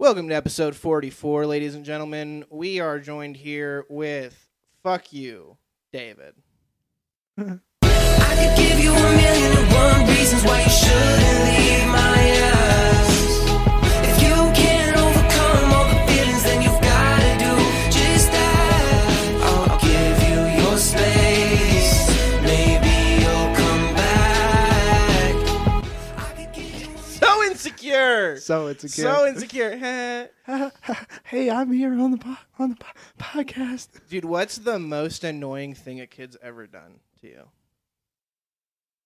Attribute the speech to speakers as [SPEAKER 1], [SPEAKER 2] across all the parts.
[SPEAKER 1] Welcome to episode 44, ladies and gentlemen. We are joined here with Fuck You, David.
[SPEAKER 2] I could give you a million and one reasons why you shouldn't leave
[SPEAKER 1] So
[SPEAKER 3] kid.
[SPEAKER 1] So insecure.
[SPEAKER 3] hey, I'm here on the po- on the po- podcast.
[SPEAKER 1] Dude, what's the most annoying thing a kid's ever done to you?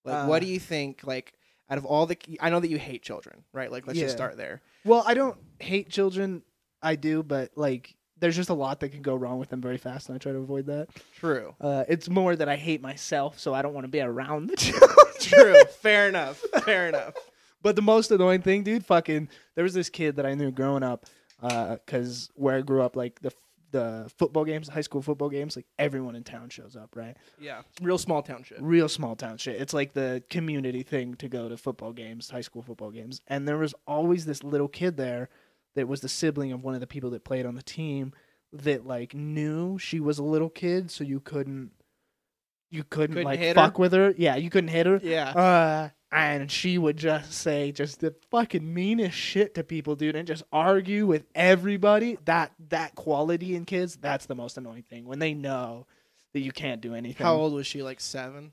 [SPEAKER 1] Like, what
[SPEAKER 3] Uh,
[SPEAKER 1] do you think, like, out of all the. I know that you hate children, right? Like, let's just start there.
[SPEAKER 3] Well, I don't hate children. I do, but like, there's just a lot that can go wrong with them very fast, and I try to avoid that.
[SPEAKER 1] True.
[SPEAKER 3] Uh, it's more that I hate myself, so I don't want to be around the children.
[SPEAKER 1] True. Fair enough. Fair enough.
[SPEAKER 3] But the most annoying thing, dude, fucking, there was this kid that I knew growing up, uh, because where I grew up, like the the football games, high school football games, like everyone in town shows up, right?
[SPEAKER 1] Yeah. Real small town shit.
[SPEAKER 3] real small town shit. It's like the community thing to go to football games, high school football games. And there was always this little kid there that was the sibling of one of the people that played on the team that like knew she was a little kid, so you couldn't you couldn't,
[SPEAKER 1] Couldn't
[SPEAKER 3] like
[SPEAKER 1] hit her?
[SPEAKER 3] fuck with her. Yeah, you couldn't hit her.
[SPEAKER 1] Yeah.
[SPEAKER 3] Uh and she would just say just the fucking meanest shit to people, dude, and just argue with everybody. That that quality in kids, that's the most annoying thing. When they know that you can't do anything.
[SPEAKER 1] How old was she? Like seven?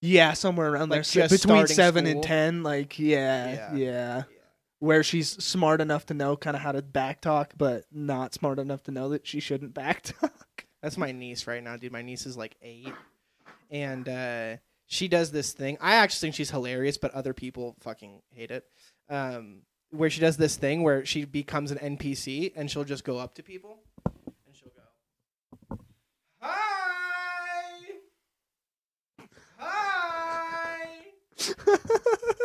[SPEAKER 3] Yeah, somewhere around
[SPEAKER 1] Like,
[SPEAKER 3] there.
[SPEAKER 1] just
[SPEAKER 3] Between seven
[SPEAKER 1] school?
[SPEAKER 3] and ten, like yeah,
[SPEAKER 1] Yeah.
[SPEAKER 3] yeah, Where she's smart enough to know kind of how to backtalk, but not smart enough to know that she shouldn't backtalk.
[SPEAKER 1] That's my niece right now, dude. My niece is like eight, and uh, she does this thing. I actually think she's hilarious, but other people fucking hate it. Um, where she does this thing where she becomes an NPC and she'll just go up to people and she'll go, "Hi, hi,"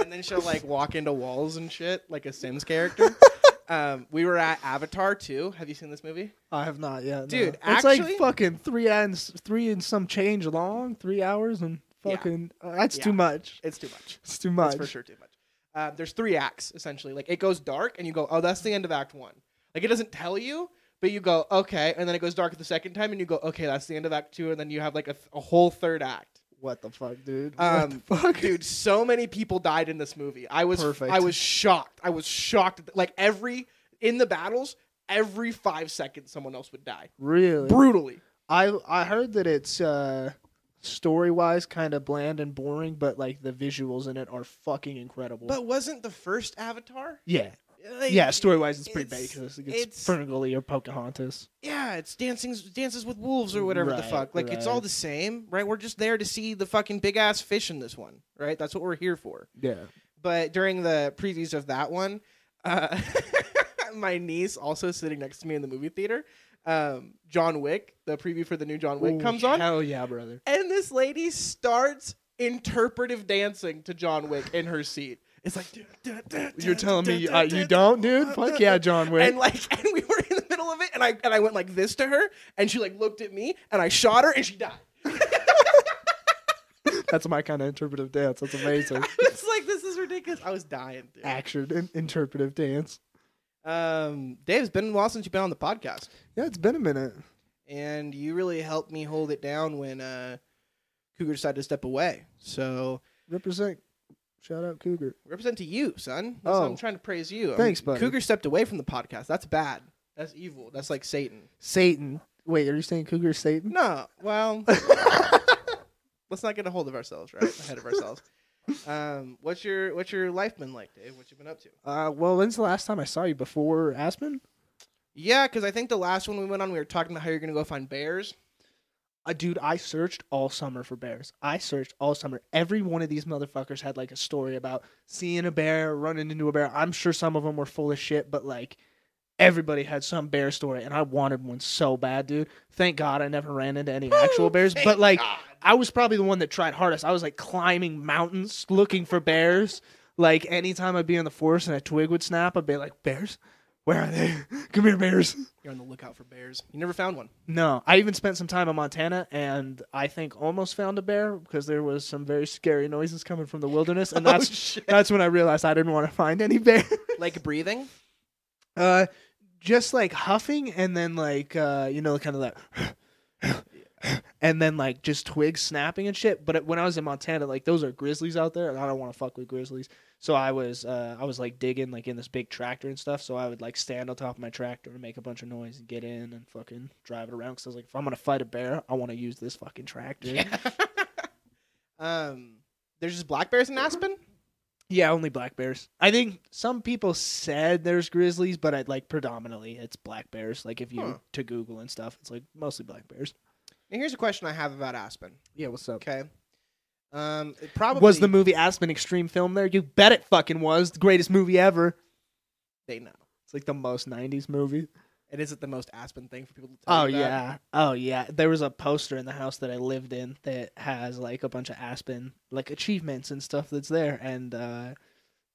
[SPEAKER 1] and then she'll like walk into walls and shit like a Sims character. Um, we were at Avatar too. Have you seen this movie?
[SPEAKER 3] I have not yet, no.
[SPEAKER 1] Dude,
[SPEAKER 3] It's like fucking three and three and some change long, three hours and
[SPEAKER 1] Yeah.
[SPEAKER 3] fucking. uh, that's
[SPEAKER 1] Yeah.
[SPEAKER 3] too much.
[SPEAKER 1] It's too much.
[SPEAKER 3] It's too much.
[SPEAKER 1] That's for sure too much. Uh, there's three acts essentially. Like it goes dark, and you go, "Oh, that's the end of Act One." Like it doesn't tell you, but you go, "Okay," and then it goes dark the second time, and you go, "Okay, that's the end of Act Two," and then you have like a, th- a whole third act.
[SPEAKER 3] What the fuck, dude?
[SPEAKER 1] Um,
[SPEAKER 3] the fuck,
[SPEAKER 1] Dude, so many people died in this movie. I was,
[SPEAKER 3] Perfect.
[SPEAKER 1] I was shocked. I was shocked. Like every in the battles, every five seconds, someone else would die
[SPEAKER 3] Really?
[SPEAKER 1] brutally.
[SPEAKER 3] I I heard that it's uh story wise kind of bland and boring, but like the visuals in it are fucking incredible.
[SPEAKER 1] But wasn't the first Avatar?
[SPEAKER 3] yeah,
[SPEAKER 1] Like,
[SPEAKER 3] yeah, story wise it's pretty
[SPEAKER 1] it's-
[SPEAKER 3] basic. It's,
[SPEAKER 1] it's-
[SPEAKER 3] Ferngully or Pocahontas.
[SPEAKER 1] Yeah, it's dancing dances with wolves or whatever the fuck. Like it's all the same, right? We're just there to see the fucking big ass fish in this one, right? That's what we're here for.
[SPEAKER 3] Yeah.
[SPEAKER 1] But during the previews of that one, uh, my niece also sitting next to me in the movie theater, um, John Wick, the preview for the new John Wick comes on,
[SPEAKER 3] Hell yeah, brother.
[SPEAKER 1] and this lady starts interpretive dancing to John Wick in her seat. It's like
[SPEAKER 3] You're telling me uh, you don't, dude? Fuck yeah, John Wick.
[SPEAKER 1] and like and we were in the middle of it and I and I went like this to her and she like looked at me and I shot her and she died.
[SPEAKER 3] That's my kind of interpretive dance. That's amazing.
[SPEAKER 1] it's like this is ridiculous. I was dying, dude.
[SPEAKER 3] Action and interpretive dance.
[SPEAKER 1] Um Dave, it's been a while since you've been on the podcast.
[SPEAKER 3] Yeah, it's been a minute.
[SPEAKER 1] And you really helped me hold it down when uh Cougar decided to step away. So
[SPEAKER 3] Represent. Shout out Cougar.
[SPEAKER 1] represent to you, son. That's
[SPEAKER 3] Oh.
[SPEAKER 1] I'm trying to praise you. I
[SPEAKER 3] Thanks, buddy.
[SPEAKER 1] Cougar stepped away from the podcast. That's bad. That's evil. That's like Satan.
[SPEAKER 3] Satan. Wait, are you saying Cougar Satan?
[SPEAKER 1] No, well, let's not get a hold of ourselves, right? Ahead of ourselves. Um, what's your what's your life been like, Dave? What you been up to?
[SPEAKER 3] Uh, well, when's the last time I saw you? Before Aspen?
[SPEAKER 1] Yeah, because I think the last one we went on, we were talking about how you're gonna go find bears.
[SPEAKER 3] Uh, dude, I searched all summer for bears. I searched all summer. Every one of these motherfuckers had like a story about seeing a bear, running into a bear. I'm sure some of them were full of shit, but like everybody had some bear story, and I wanted one so bad, dude. Thank God I never ran into any actual bears. But like,
[SPEAKER 1] God.
[SPEAKER 3] I was probably the one that tried hardest. I was like climbing mountains looking for bears. Like anytime I'd be in the forest and a twig would snap, I'd be like, "Bears, where are they? Come here, bears."
[SPEAKER 1] You're on the lookout for bears. You never found one.
[SPEAKER 3] No, I even spent some time in Montana, and I think almost found a bear because there was some very scary noises coming from the wilderness, and
[SPEAKER 1] Oh,
[SPEAKER 3] that's
[SPEAKER 1] shit.
[SPEAKER 3] that's when I realized I didn't want to find any bear.
[SPEAKER 1] Like breathing.
[SPEAKER 3] Uh, just like huffing and then like uh, you know, kind of that, and then like just twigs snapping and shit. But when I was in Montana, like those are grizzlies out there, and I don't want to fuck with grizzlies. So I was uh, I was like digging like in this big tractor and stuff. So I would like stand on top of my tractor and make a bunch of noise and get in and fucking drive it around. Because I was like, if I'm gonna fight a bear, I want to use this fucking tractor.
[SPEAKER 1] um, there's just black bears in Aspen.
[SPEAKER 3] Yeah, only black bears. I think some people said there's grizzlies, but I like predominantly it's black bears. Like if you
[SPEAKER 1] Huh.
[SPEAKER 3] to Google and stuff, it's like mostly black bears.
[SPEAKER 1] And here's a question I have about Aspen.
[SPEAKER 3] Yeah, what's up?
[SPEAKER 1] Okay. Um, it probably
[SPEAKER 3] Was the movie Aspen Extreme film there? You bet it fucking was. The greatest movie ever.
[SPEAKER 1] they know?
[SPEAKER 3] It's like the most '90s movie.
[SPEAKER 1] And is it the most Aspen thing for people to tell
[SPEAKER 3] Oh
[SPEAKER 1] you
[SPEAKER 3] yeah, oh yeah. There was a poster in the house that I lived in that has like a bunch of Aspen like achievements and stuff that's there, and uh,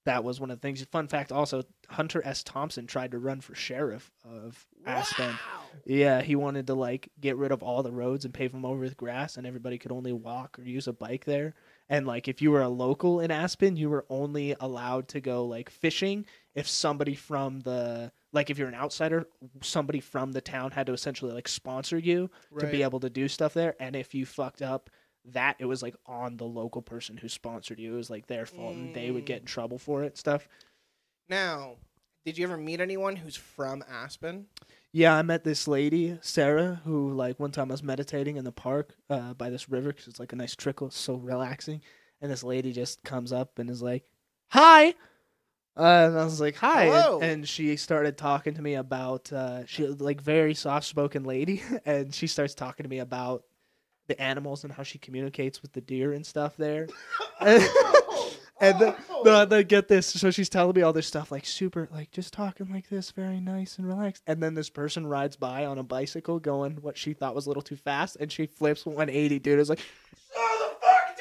[SPEAKER 3] that was one of the things. Fun fact, also Hunter S. Thompson tried to run for sheriff of Aspen.
[SPEAKER 1] Wow.
[SPEAKER 3] Yeah, he wanted to like get rid of all the roads and pave them over with grass, and everybody could only walk or use a bike there. And like, if you were a local in Aspen, you were only allowed to go like fishing if somebody from the like if you're an outsider, somebody from the town had to essentially like sponsor you to be able to do stuff there. And if you fucked up that, it was like on the local person who sponsored you. It was like their fault, and they would get in trouble for it. and Stuff.
[SPEAKER 1] Now, did you ever meet anyone who's from Aspen?
[SPEAKER 3] Yeah, I met this lady, Sarah, who like one time I was meditating in the park uh, by this river because it's like a nice trickle, it's so relaxing. And this lady just comes up and is like, "Hi," uh, and I was like, "Hi,"
[SPEAKER 1] Hello.
[SPEAKER 3] and, and she started talking to me about uh, she like very soft spoken lady, and she starts talking to me about the animals and how she communicates with the deer and stuff there. and and then, no, then get this. So she's telling me all this stuff, like super, like just talking like this, very nice and relaxed. And then this person rides by on a bicycle, going what she thought was a little too fast, and she flips 180. Dude is like, "Slow the fuck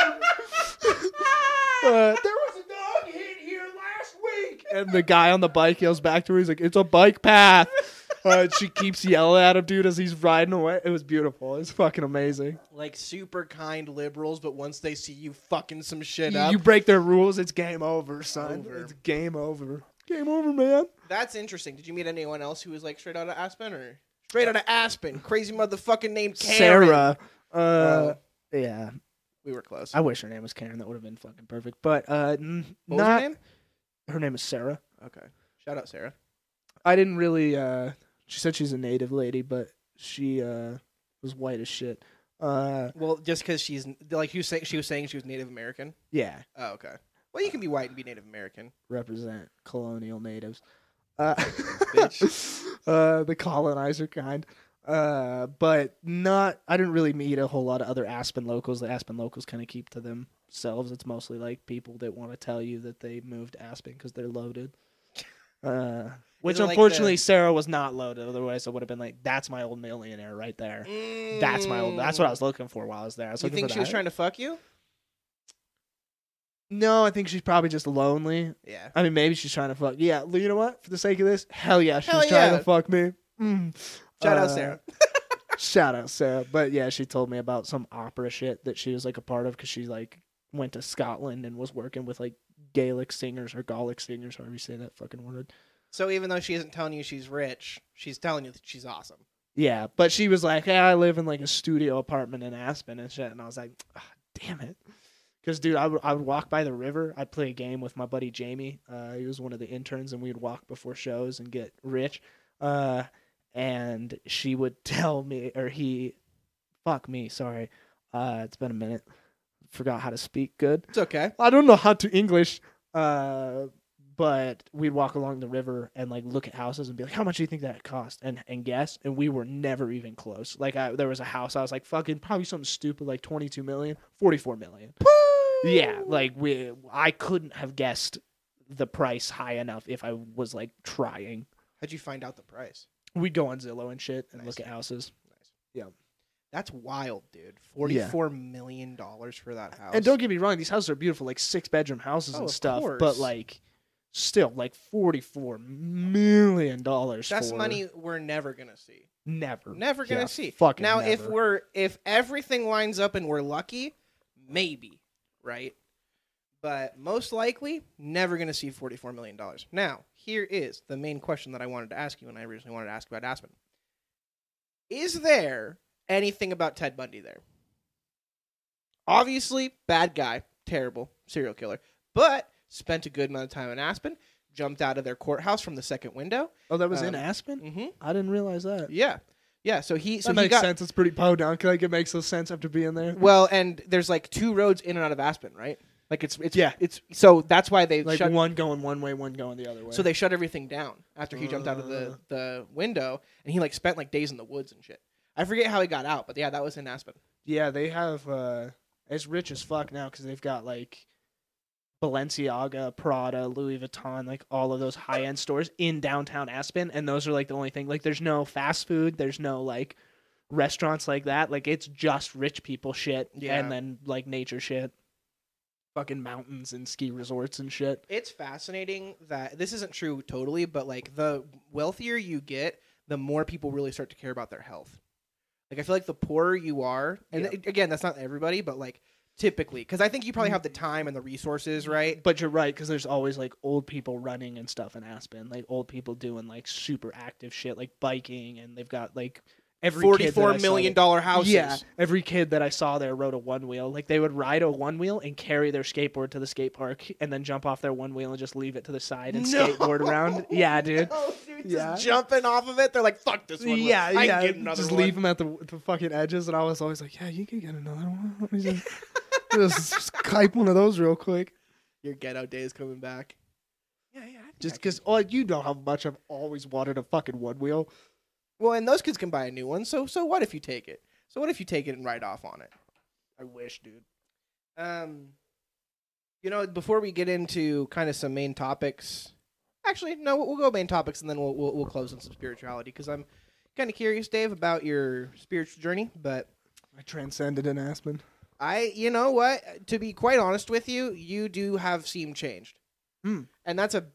[SPEAKER 3] down!" uh, there was a dog hit here last week, and the guy on the bike yells back to her. He's like, "It's a bike path." Uh, she keeps yelling at him, dude, as he's riding away. It was beautiful. It's fucking amazing.
[SPEAKER 1] Like super kind liberals, but once they see you fucking some shit
[SPEAKER 3] You,
[SPEAKER 1] up,
[SPEAKER 3] you break their rules, it's game over, son.
[SPEAKER 1] Over.
[SPEAKER 3] It's game over. Game over, man.
[SPEAKER 1] that's interesting. Did you meet anyone else who was like straight out of Aspen or straight out of Aspen? Crazy motherfucking named Karen.
[SPEAKER 3] Sarah. Uh,
[SPEAKER 1] Oh.
[SPEAKER 3] yeah.
[SPEAKER 1] We were close.
[SPEAKER 3] I wish her name was Karen. That would have been fucking perfect. But uh, n- not.
[SPEAKER 1] her name?
[SPEAKER 3] her name is Sarah.
[SPEAKER 1] Okay. Shout out Sarah.
[SPEAKER 3] I didn't really. Uh, she said she's a native lady, but she uh, was white as shit. Uh,
[SPEAKER 1] Well, just because she's like you say, she was saying she was Native American.
[SPEAKER 3] yeah.
[SPEAKER 1] Oh, okay. Well, you can be white and be Native American.
[SPEAKER 3] represent colonial natives. Uh,
[SPEAKER 1] Bitch.
[SPEAKER 3] uh, the colonizer kind. Uh, but not. I didn't really meet a whole lot of other Aspen locals. The Aspen locals kind of keep to themselves. It's mostly like people that want to tell you that they moved to Aspen because they're loaded. Uh, which
[SPEAKER 1] like
[SPEAKER 3] unfortunately
[SPEAKER 1] the-
[SPEAKER 3] Sarah was not loaded. Otherwise, I would have been like, "That's my old millionaire right there. That's my old. That's what I was looking for while I was there." I was
[SPEAKER 1] You think she was trying to fuck you?
[SPEAKER 3] No, I think she's probably just lonely.
[SPEAKER 1] Yeah.
[SPEAKER 3] I mean, maybe she's trying to fuck. Yeah, you know what? For the sake of this, hell yeah, she's
[SPEAKER 1] Hell
[SPEAKER 3] trying
[SPEAKER 1] yeah.
[SPEAKER 3] to fuck me. Mm.
[SPEAKER 1] Shout out
[SPEAKER 3] Uh,
[SPEAKER 1] Sarah.
[SPEAKER 3] shout out Sarah. But yeah, she told me about some opera shit that she was like a part of because she like went to Scotland and was working with like Gaelic singers or Gaelic singers, however you say that fucking word.
[SPEAKER 1] So even though she isn't telling you she's rich, she's telling you that she's awesome.
[SPEAKER 3] Yeah, but she was like, "Hey, I live in like a studio apartment in Aspen and shit," and I was like, ah, "Damn it." Because, dude, I would, I would walk by the river. I'd play a game with my buddy Jamie. Uh, he was one of the interns, and we'd walk before shows and get rich. Uh, and she would tell me, or he, fuck me, sorry. Uh, it's been a minute. Forgot how to speak good.
[SPEAKER 1] It's okay.
[SPEAKER 3] I don't know how to English. Uh, but we'd walk along the river and like look at houses and be like, "How much do you think that cost?" and and guess. And we were never even close. Like I, there was a house I was like, "Fucking probably something stupid like 22 million, 44 million." Yeah, like we, I couldn't have guessed the price high enough if I was like trying.
[SPEAKER 1] How'd you find out the price?
[SPEAKER 3] We'd go on Zillow and shit and
[SPEAKER 1] Nice.
[SPEAKER 3] look at houses.
[SPEAKER 1] Nice.
[SPEAKER 3] Yeah.
[SPEAKER 1] That's wild, dude. Forty-four million dollars for that house.
[SPEAKER 3] And don't get me wrong, these houses are beautiful, like six bedroom houses
[SPEAKER 1] Oh,
[SPEAKER 3] and stuff.
[SPEAKER 1] course.
[SPEAKER 3] But like, still, like forty four million dollars.
[SPEAKER 1] that's
[SPEAKER 3] for
[SPEAKER 1] money we're never gonna see.
[SPEAKER 3] Never,
[SPEAKER 1] Never gonna
[SPEAKER 3] Yeah,
[SPEAKER 1] see.
[SPEAKER 3] Fucking
[SPEAKER 1] now, if we're if everything lines up and we're lucky, maybe, right? but most likely never going to see $44 million. Now, here is the main question that I wanted to ask you and I originally wanted to ask about Aspen. Is there anything about Ted Bundy there? Obviously, bad guy, terrible serial killer, but spent a good amount of time in Aspen, jumped out of their courthouse from the second window.
[SPEAKER 3] Oh, that was in
[SPEAKER 1] Um,
[SPEAKER 3] Aspen.
[SPEAKER 1] hmm
[SPEAKER 3] I didn't realize that.
[SPEAKER 1] Yeah. Yeah, so he so
[SPEAKER 3] that
[SPEAKER 1] he
[SPEAKER 3] makes
[SPEAKER 1] got
[SPEAKER 3] sense. It's pretty podunk. Like it makes no sense after being there.
[SPEAKER 1] well, and there's like two roads in and out of Aspen, right? Like it's it's
[SPEAKER 3] Yeah.
[SPEAKER 1] it's so that's why they
[SPEAKER 3] Like
[SPEAKER 1] shut
[SPEAKER 3] one going one way, one going the other way.
[SPEAKER 1] so they shut everything down after he jumped out of
[SPEAKER 3] Uh.
[SPEAKER 1] the the window and he like spent like days in the woods and shit. I forget how he got out, but yeah, that was in Aspen.
[SPEAKER 3] yeah, they have. uh It's rich as fuck now because they've got like Balenciaga, Prada, Louis Vuitton, like all of those high end stores in downtown Aspen, and those are like the only thing. Like, there's no fast food. There's no like restaurants like that. Like, it's just rich people shit,
[SPEAKER 1] Yeah.
[SPEAKER 3] and then like nature shit, fucking mountains and ski resorts and shit.
[SPEAKER 1] It's fascinating that this isn't true totally, but like the wealthier you get, the more people really start to care about their health. Like I feel like the poorer you are, and
[SPEAKER 3] Yeah.
[SPEAKER 1] th- again, that's not everybody, but like typically, because I think you probably have the mm. time and the resources, right?
[SPEAKER 3] But you're right because there's always like old people running and stuff in Aspen, like old people doing like super active shit, like biking, and they've got like every
[SPEAKER 1] Forty-four million
[SPEAKER 3] there-
[SPEAKER 1] houses.
[SPEAKER 3] Yeah, every kid that I saw there rode a one wheel. Like they would ride a one wheel and carry their skateboard to the skate park, and then jump off their one wheel and just leave it to the side and
[SPEAKER 1] No.
[SPEAKER 3] skateboard around. Yeah, dude.
[SPEAKER 1] No, dude, just jumping off of it. They're like, "Fuck this one."
[SPEAKER 3] Yeah,
[SPEAKER 1] I
[SPEAKER 3] yeah.
[SPEAKER 1] get another
[SPEAKER 3] just
[SPEAKER 1] one.
[SPEAKER 3] leave them at the the fucking edges, and I was always like, "Yeah, you can get another one. Let me just, just, hype one of those real quick."
[SPEAKER 1] Your ghetto days coming back. Yeah, yeah.
[SPEAKER 3] Just because, oh, you know how much I've always wanted a fucking one wheel.
[SPEAKER 1] Well, and those kids can buy a new one. So, so what if you take it? So what if you take it and write off on it?
[SPEAKER 3] I wish, dude.
[SPEAKER 1] Um, you know, before we get into kind of some main topics, actually, no, we'll go main topics and then we'll we'll, we'll close on some spirituality because I'm kind of curious, Dave, about your spiritual journey. But
[SPEAKER 3] I transcended in Aspen.
[SPEAKER 1] I, you know what? To be quite honest with you, you do have seemed changed.
[SPEAKER 3] Hmm.
[SPEAKER 1] And that's a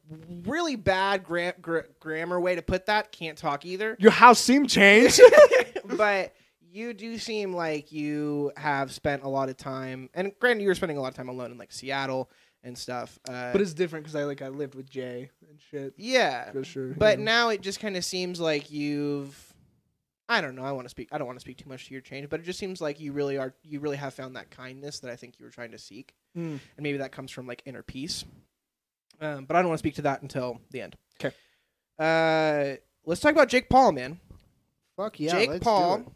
[SPEAKER 1] really bad gra- gra- grammar way to put that. Can't talk either.
[SPEAKER 3] Your house seemed changed.
[SPEAKER 1] but you do seem like you have spent a lot of time, and granted, you were spending a lot of time alone in like Seattle and stuff. Uh,
[SPEAKER 3] but it's different because I like I lived with Jay and shit.
[SPEAKER 1] yeah,
[SPEAKER 3] For sure.
[SPEAKER 1] but
[SPEAKER 3] yeah.
[SPEAKER 1] now it just kind of seems like you've. I don't know. I want to speak. I don't want to speak too much to your change, but it just seems like you really are. You really have found that kindness that I think you were trying to seek,
[SPEAKER 3] Hmm.
[SPEAKER 1] and maybe that comes from like inner peace. Um, but I don't want to speak to that until the end.
[SPEAKER 3] 'Kay.
[SPEAKER 1] Uh, let's talk about Jake Paul, man.
[SPEAKER 3] fuck yeah,
[SPEAKER 1] Jake Paul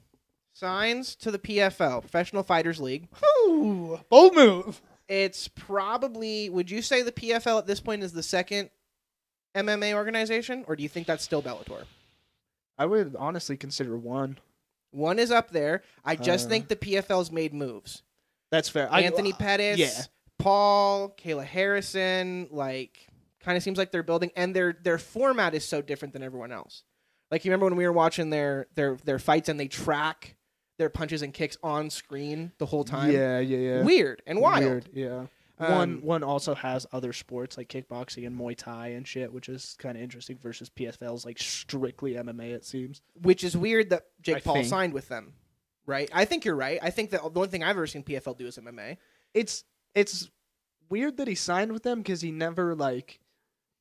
[SPEAKER 1] signs to the PFL, Professional Fighters League.
[SPEAKER 3] Ooh, bold move.
[SPEAKER 1] It's probably. Would you say the PFL at this point is the second MMA organization, or do you think that's still Bellator?
[SPEAKER 3] I would honestly consider one.
[SPEAKER 1] One is up there. I just
[SPEAKER 3] Uh,
[SPEAKER 1] think the PFL's made moves.
[SPEAKER 3] That's fair.
[SPEAKER 1] Anthony Pettis,
[SPEAKER 3] yeah.
[SPEAKER 1] Paul, Kayla Harrison, like kind of seems like they're building, and their their format is so different than everyone else. Like you remember when we were watching their their their fights and they track their punches and kicks on screen the whole time.
[SPEAKER 3] Yeah, yeah, yeah.
[SPEAKER 1] Weird and wild.
[SPEAKER 3] Weird, yeah.
[SPEAKER 1] Um,
[SPEAKER 3] one one also has other sports like kickboxing and Muay Thai and shit, which is kind of interesting. Versus PFL's like strictly MMA. It seems.
[SPEAKER 1] which is weird that Jake
[SPEAKER 3] I
[SPEAKER 1] Paul
[SPEAKER 3] think.
[SPEAKER 1] signed with them. Right? I think you're right. I think that the only thing I've ever seen PFL do is MMA.
[SPEAKER 3] It's it's weird that he signed with them because he never like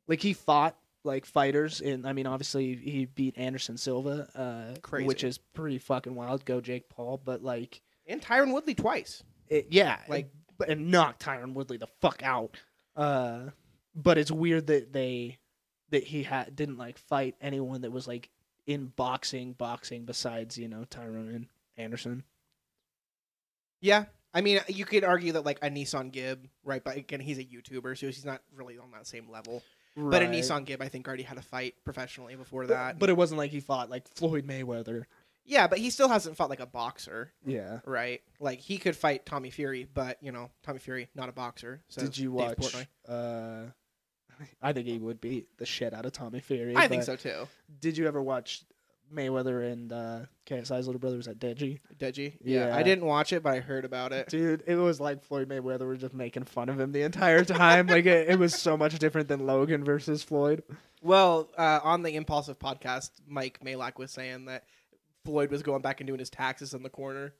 [SPEAKER 3] like he fought like fighters and I mean obviously he beat Anderson Silva, uh,
[SPEAKER 1] Crazy.
[SPEAKER 3] which is pretty fucking wild. Go Jake Paul, but like
[SPEAKER 1] And Tyron Woodley twice.
[SPEAKER 3] it, yeah,
[SPEAKER 1] Like-
[SPEAKER 3] like and knocked Tyron Woodley the fuck out. Uh, but it's weird that they that he had didn't like fight anyone that was like in boxing, boxing besides you know Tyron and Anderson.
[SPEAKER 1] Yeah. I mean, you could argue that like AnEsonGib, right? But again, he's a YouTuber, so he's not really on that same level. But AnEsonGib, I think, already had a fight professionally before that.
[SPEAKER 3] but, but it wasn't like he fought like Floyd Mayweather.
[SPEAKER 1] yeah, but he still hasn't fought like a boxer,
[SPEAKER 3] Yeah.
[SPEAKER 1] right? Like he could fight Tommy Fury, but you know, Tommy Fury not a boxer. So
[SPEAKER 3] Did you
[SPEAKER 1] Dave
[SPEAKER 3] watch?
[SPEAKER 1] Portnoy.
[SPEAKER 3] Uh, I think he would beat the shit out of Tommy Fury.
[SPEAKER 1] I think so too.
[SPEAKER 3] Did you ever watch Mayweather and uh, KSI's little brother was at Deji?
[SPEAKER 1] Deji. Yeah.
[SPEAKER 3] Yeah.
[SPEAKER 1] I didn't watch it, but I heard about it.
[SPEAKER 3] Dude, it was like Floyd Mayweather were just making fun of him the entire time. like it, it was so much different than Logan versus Floyd.
[SPEAKER 1] Well, uh, on the Impulsive podcast, Mike Majlak was saying that Floyd was going back and doing his taxes in the corner.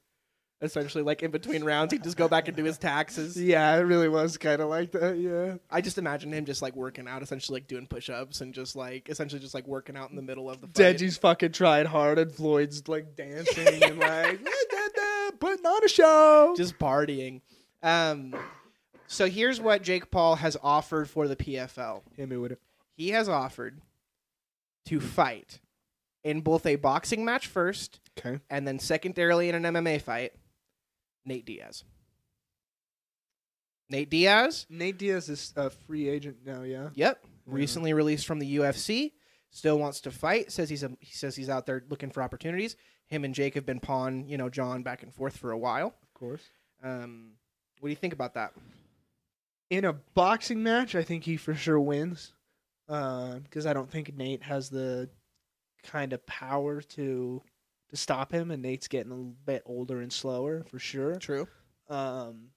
[SPEAKER 1] Essentially, like in between rounds, he'd just go back and do his taxes.
[SPEAKER 3] Yeah, it really was kind of like that. Yeah.
[SPEAKER 1] I just imagine him just like working out, essentially like doing push-ups and just like essentially just like working out in the middle of the fight.
[SPEAKER 3] Deji's fucking tried hard, and Floyd's like dancing and like "Da, da, da," putting on a show.
[SPEAKER 1] just partying. Um, so here's what Jake Paul has offered for the PFL.
[SPEAKER 3] hit me with it.
[SPEAKER 1] He has offered to fight in both a boxing match first
[SPEAKER 3] Okay.
[SPEAKER 1] and then secondarily in an MMA fight, Nate Diaz. Nate Diaz,
[SPEAKER 3] Nate Diaz is a free agent now. Yeah.
[SPEAKER 1] yep,
[SPEAKER 3] Yeah.
[SPEAKER 1] recently released from the UFC, still wants to fight. Says he's a, he says he's out there looking for opportunities. Him and Jake have been pawn, you know, John back and forth for a while.
[SPEAKER 3] Of course.
[SPEAKER 1] Um, what do you think about that?
[SPEAKER 3] In a boxing match, I think he for sure wins. Because I don't think Nate has the kind of power to to stop him, and Nate's getting a bit older and slower for sure.
[SPEAKER 1] True.
[SPEAKER 3] Um,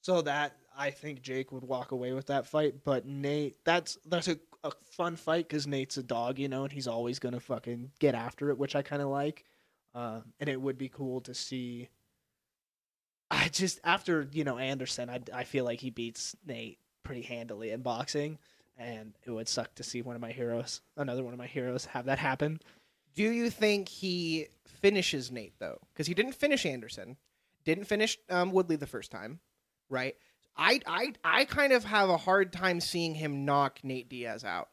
[SPEAKER 3] so that I think Jake would walk away with that fight, but Nate, that's that's a, a fun fight because Nate's a dog, you know, and he's always gonna fucking get after it, which I kind of like. Uh, and it would be cool to see. I just after you know Anderson, I I feel like he beats Nate pretty handily in boxing, and it would suck to see one of my heroes, another one of my heroes, have that happen.
[SPEAKER 1] Do you think he finishes Nate though? Because he didn't finish Anderson, didn't finish um, Woodley the first time, right? I I I kind of have a hard time seeing him knock Nate Diaz out.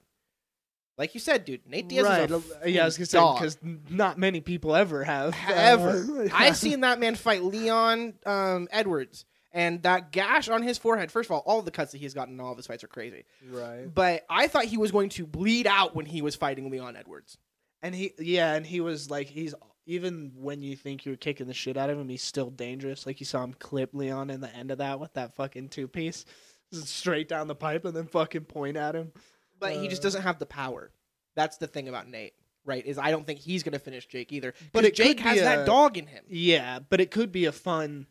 [SPEAKER 1] Like you said, dude, Nate Diaz
[SPEAKER 3] right?
[SPEAKER 1] is a
[SPEAKER 3] yeah, I was gonna say because not many people ever have
[SPEAKER 1] ever.
[SPEAKER 3] uh,
[SPEAKER 1] I've seen that man fight Leon um, Edwards, and that gash on his forehead. First of all, all the cuts that he's gotten in all of his fights are crazy.
[SPEAKER 3] right.
[SPEAKER 1] But I thought he was going to bleed out when he was fighting Leon Edwards.
[SPEAKER 3] And he, yeah, and he was like, he's even when you think you're kicking the shit out of him, he's still dangerous. Like you saw him clip Leon in the end of that with that fucking two piece, straight down the pipe, and then fucking point at him.
[SPEAKER 1] but he just
[SPEAKER 3] Uh,
[SPEAKER 1] doesn't have the power. That's the thing about Nate, right? Is I don't think he's going to finish Jake either.
[SPEAKER 3] But
[SPEAKER 1] Jake has
[SPEAKER 3] be
[SPEAKER 1] that dog in him.
[SPEAKER 3] Yeah, but it could be a fun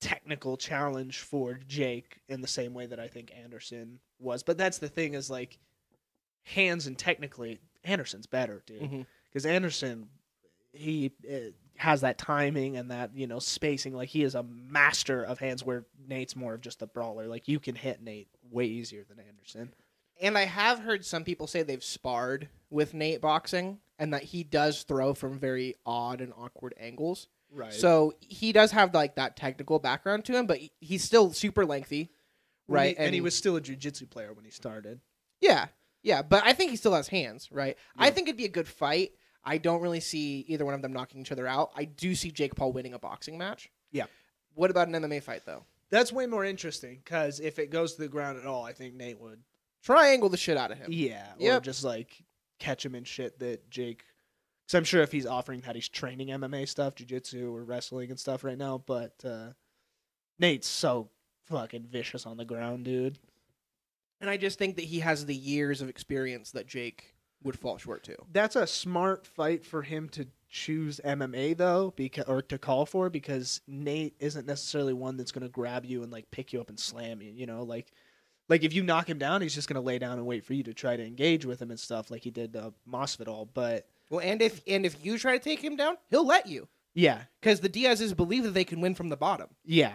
[SPEAKER 3] technical challenge for Jake in the same way that I think Anderson was. But that's the thing is like hands and technically Anderson's better, dude. Because Anderson he uh, has that timing and that you know spacing. Like he is a master of hands, where Nate's more of just a brawler. Like you can hit Nate way easier than Anderson.
[SPEAKER 1] And I have heard some people say they've sparred with Nate boxing, and that he does throw from very odd and awkward angles.
[SPEAKER 3] Right.
[SPEAKER 1] So he does have like that technical background to him, but he's still super lengthy, right?
[SPEAKER 3] and, he was still a jujitsu player when he started.
[SPEAKER 1] Yeah, yeah, but I think he still has hands, right? I think it'd be a good fight. I don't really see either one of them knocking each other out. I do see Jake Paul winning a boxing match.
[SPEAKER 3] Yeah.
[SPEAKER 1] What about an MMA fight though?
[SPEAKER 3] That's way more interesting because if it goes to the ground at all, I think Nate would.
[SPEAKER 1] Triangle the shit out of him.
[SPEAKER 3] Yeah. Or
[SPEAKER 1] Yep.
[SPEAKER 3] just like catch him in shit that Jake. Because I'm sure if he's offering that he's training MMA stuff, jujitsu or wrestling and stuff right now, but uh, Nate's so fucking vicious on the ground, dude.
[SPEAKER 1] And I just think that he has the years of experience that Jake would fall short to.
[SPEAKER 3] That's a smart fight for him to choose MMA though, because or to call for because Nate isn't necessarily one that's going to grab you and like pick you up and slam you. You know, like like if you knock him down, he's just going to lay down and wait for you to try to engage with him and stuff, like he did uh, Masvidal. But
[SPEAKER 1] Well, and if and if you try to take him down, he'll let you
[SPEAKER 3] yeah,
[SPEAKER 1] because the Diaz's believe that they can win from the bottom.
[SPEAKER 3] yeah.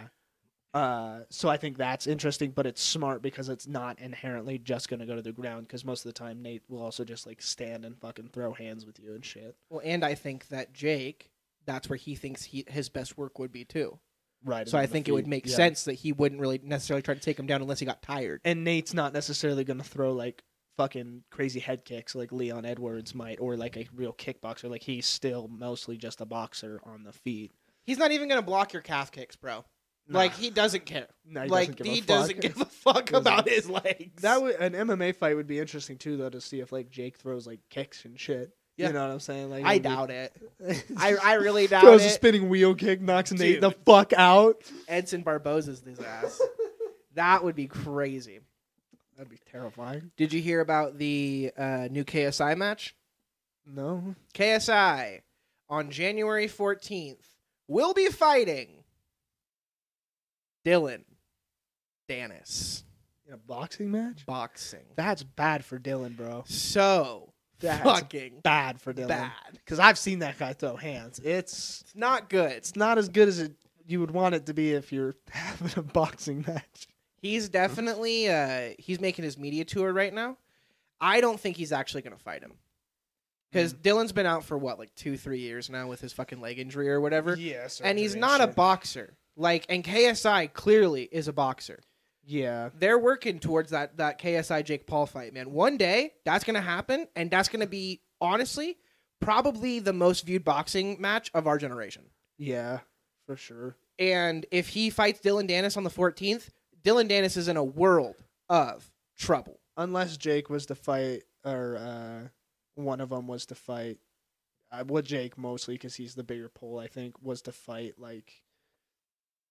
[SPEAKER 3] Uh, so I think that's interesting, but it's smart because it's not inherently just going to go to the ground. Because most of the time, Nate will also just like stand and fucking throw hands with you and shit.
[SPEAKER 1] Well, and I think that Jake, that's where he thinks he his best work would be too.
[SPEAKER 3] Right.
[SPEAKER 1] So I think it would make
[SPEAKER 3] Yeah.
[SPEAKER 1] sense that he wouldn't really necessarily try to take him down unless he got tired.
[SPEAKER 3] and Nate's not necessarily going to throw like fucking crazy head kicks like Leon Edwards might, or like a real kickboxer. Like he's still mostly just a boxer on the feet.
[SPEAKER 1] He's not even gonna block your calf kicks, bro.
[SPEAKER 3] Nah.
[SPEAKER 1] Like he doesn't care.
[SPEAKER 3] No, he
[SPEAKER 1] like
[SPEAKER 3] doesn't
[SPEAKER 1] he doesn't give a fuck
[SPEAKER 3] Doesn't.
[SPEAKER 1] about his legs.
[SPEAKER 3] That would an MMA fight would be interesting too, though, to see if like Jake throws like kicks and shit.
[SPEAKER 1] Yeah.
[SPEAKER 3] You know what I'm saying? Like
[SPEAKER 1] I
[SPEAKER 3] it'd be-
[SPEAKER 1] doubt it. I I really doubt it.
[SPEAKER 3] throws a spinning wheel kick, knocks Nate the fuck out.
[SPEAKER 1] Edson Barboza's his ass. that would be crazy.
[SPEAKER 3] That'd be terrifying.
[SPEAKER 1] Did you hear about the uh, new KSI match?
[SPEAKER 3] No,
[SPEAKER 1] KSI on January 14th will be fighting Dillon Danis
[SPEAKER 3] in a boxing match.
[SPEAKER 1] boxing.
[SPEAKER 3] That's bad for Dillon, bro.
[SPEAKER 1] So
[SPEAKER 3] That's
[SPEAKER 1] fucking
[SPEAKER 3] Bad for Dillon.
[SPEAKER 1] bad.
[SPEAKER 3] Because I've seen that guy throw hands. It's
[SPEAKER 1] It's not good.
[SPEAKER 3] it's not as good as it you would want it to be if you're having a boxing match.
[SPEAKER 1] He's definitely uh he's making his media tour right now. I don't think he's actually gonna fight him. Because Dillon's been out for what, like two, three years now with his fucking leg injury or whatever.
[SPEAKER 3] Yes,
[SPEAKER 1] and he's not a boxer. Like and KSI clearly is a boxer.
[SPEAKER 3] Yeah,
[SPEAKER 1] They're working towards that that KSI Jake Paul fight, man. One day that's gonna happen, and that's gonna be honestly probably the most viewed boxing match of our generation.
[SPEAKER 3] yeah, for sure.
[SPEAKER 1] And if he fights Dillon Danis on the 14th, Dillon Danis is in a world of trouble.
[SPEAKER 3] Unless Jake was to fight, or uh, one of them was to fight. Uh, well, Jake mostly because he's the bigger pole. I think was to fight like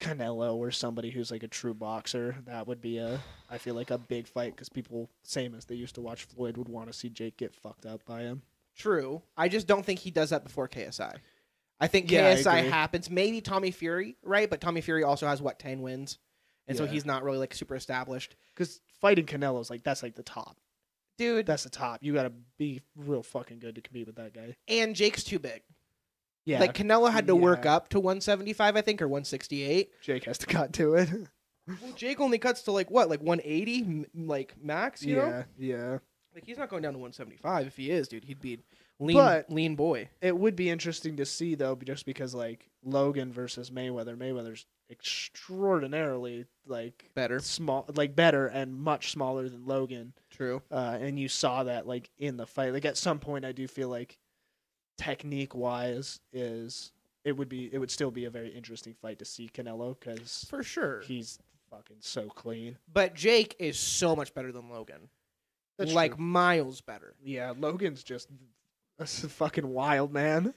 [SPEAKER 3] Canelo or somebody who's like a true boxer. That would be a, I feel like a big fight because people, same as they used to watch Floyd, would want to see Jake get fucked up by him.
[SPEAKER 1] True. I just don't think he does that before KSI. I think
[SPEAKER 3] Yeah, I
[SPEAKER 1] KSI
[SPEAKER 3] agree.
[SPEAKER 1] happens. Maybe Tommy Fury, right? But Tommy Fury also has what ten wins, and so
[SPEAKER 3] Yeah.
[SPEAKER 1] he's not really like super established,
[SPEAKER 3] Because fighting Canelo's like that's like the top.
[SPEAKER 1] dude.
[SPEAKER 3] That's the top. You got to be real fucking good to compete with that guy.
[SPEAKER 1] and Jake's too big.
[SPEAKER 3] Yeah,
[SPEAKER 1] Like Canelo had to work up to 175, I think, or 168.
[SPEAKER 3] Jake has to cut to it.
[SPEAKER 1] Well, Jake only cuts to like what, like 180, m- like max. You know,
[SPEAKER 3] yeah, yeah.
[SPEAKER 1] like he's not going down to 175. If he is, dude, he'd be lean,
[SPEAKER 3] But-
[SPEAKER 1] lean boy.
[SPEAKER 3] It would be interesting to see though, just because like Logan versus Mayweather. Mayweather's extraordinarily like
[SPEAKER 1] Better.
[SPEAKER 3] small, like better and much smaller than Logan.
[SPEAKER 1] True.
[SPEAKER 3] Uh, and you saw that like in the fight. Like at some point, I do feel like technique wise is it would be it would still be a very interesting fight to see Canelo because
[SPEAKER 1] For sure.
[SPEAKER 3] he's fucking so clean.
[SPEAKER 1] But Jake is so much better than Logan.
[SPEAKER 3] That's
[SPEAKER 1] like
[SPEAKER 3] true.
[SPEAKER 1] miles better.
[SPEAKER 3] Yeah, Logan's just a fucking wild man.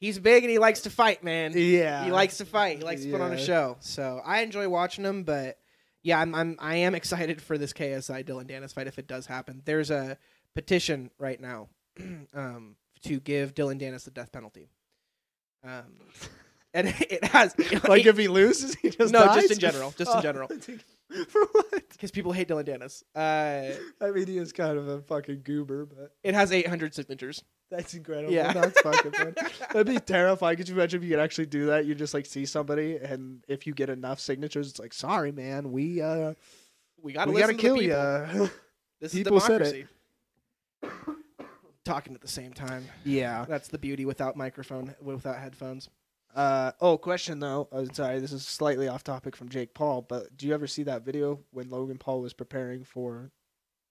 [SPEAKER 1] He's big and he likes to fight, man.
[SPEAKER 3] Yeah,
[SPEAKER 1] He likes to fight. He likes to put on a show. So I enjoy watching him, but yeah, I'm, I'm I am excited for this KSI Dillon Danis fight if it does happen. There's a petition right now um, to give Dillon Danis the death penalty. Um, and it has
[SPEAKER 3] like if he loses, he just
[SPEAKER 1] no,
[SPEAKER 3] dies?
[SPEAKER 1] just in general, just in
[SPEAKER 3] Oh,
[SPEAKER 1] general,
[SPEAKER 3] For what?
[SPEAKER 1] because people hate Dillon Danis. Uh,
[SPEAKER 3] I mean, he is kind of a fucking goober, but
[SPEAKER 1] it has 800 signatures.
[SPEAKER 3] that's incredible.
[SPEAKER 1] Yeah.
[SPEAKER 3] that's fucking fun. That'd be terrifying. Could you imagine if you could actually do that? You just like see somebody, and if you get enough signatures, it's like, sorry, man, we uh,
[SPEAKER 1] We gotta
[SPEAKER 3] we gotta kill you.
[SPEAKER 1] This
[SPEAKER 3] People
[SPEAKER 1] is
[SPEAKER 3] said
[SPEAKER 1] democracy. Talking at the same time.
[SPEAKER 3] yeah.
[SPEAKER 1] That's the beauty without microphone, without headphones.
[SPEAKER 3] Uh, oh, question though. Uh, sorry, this is slightly off topic from Jake Paul, but do you ever see that video when Logan Paul was preparing for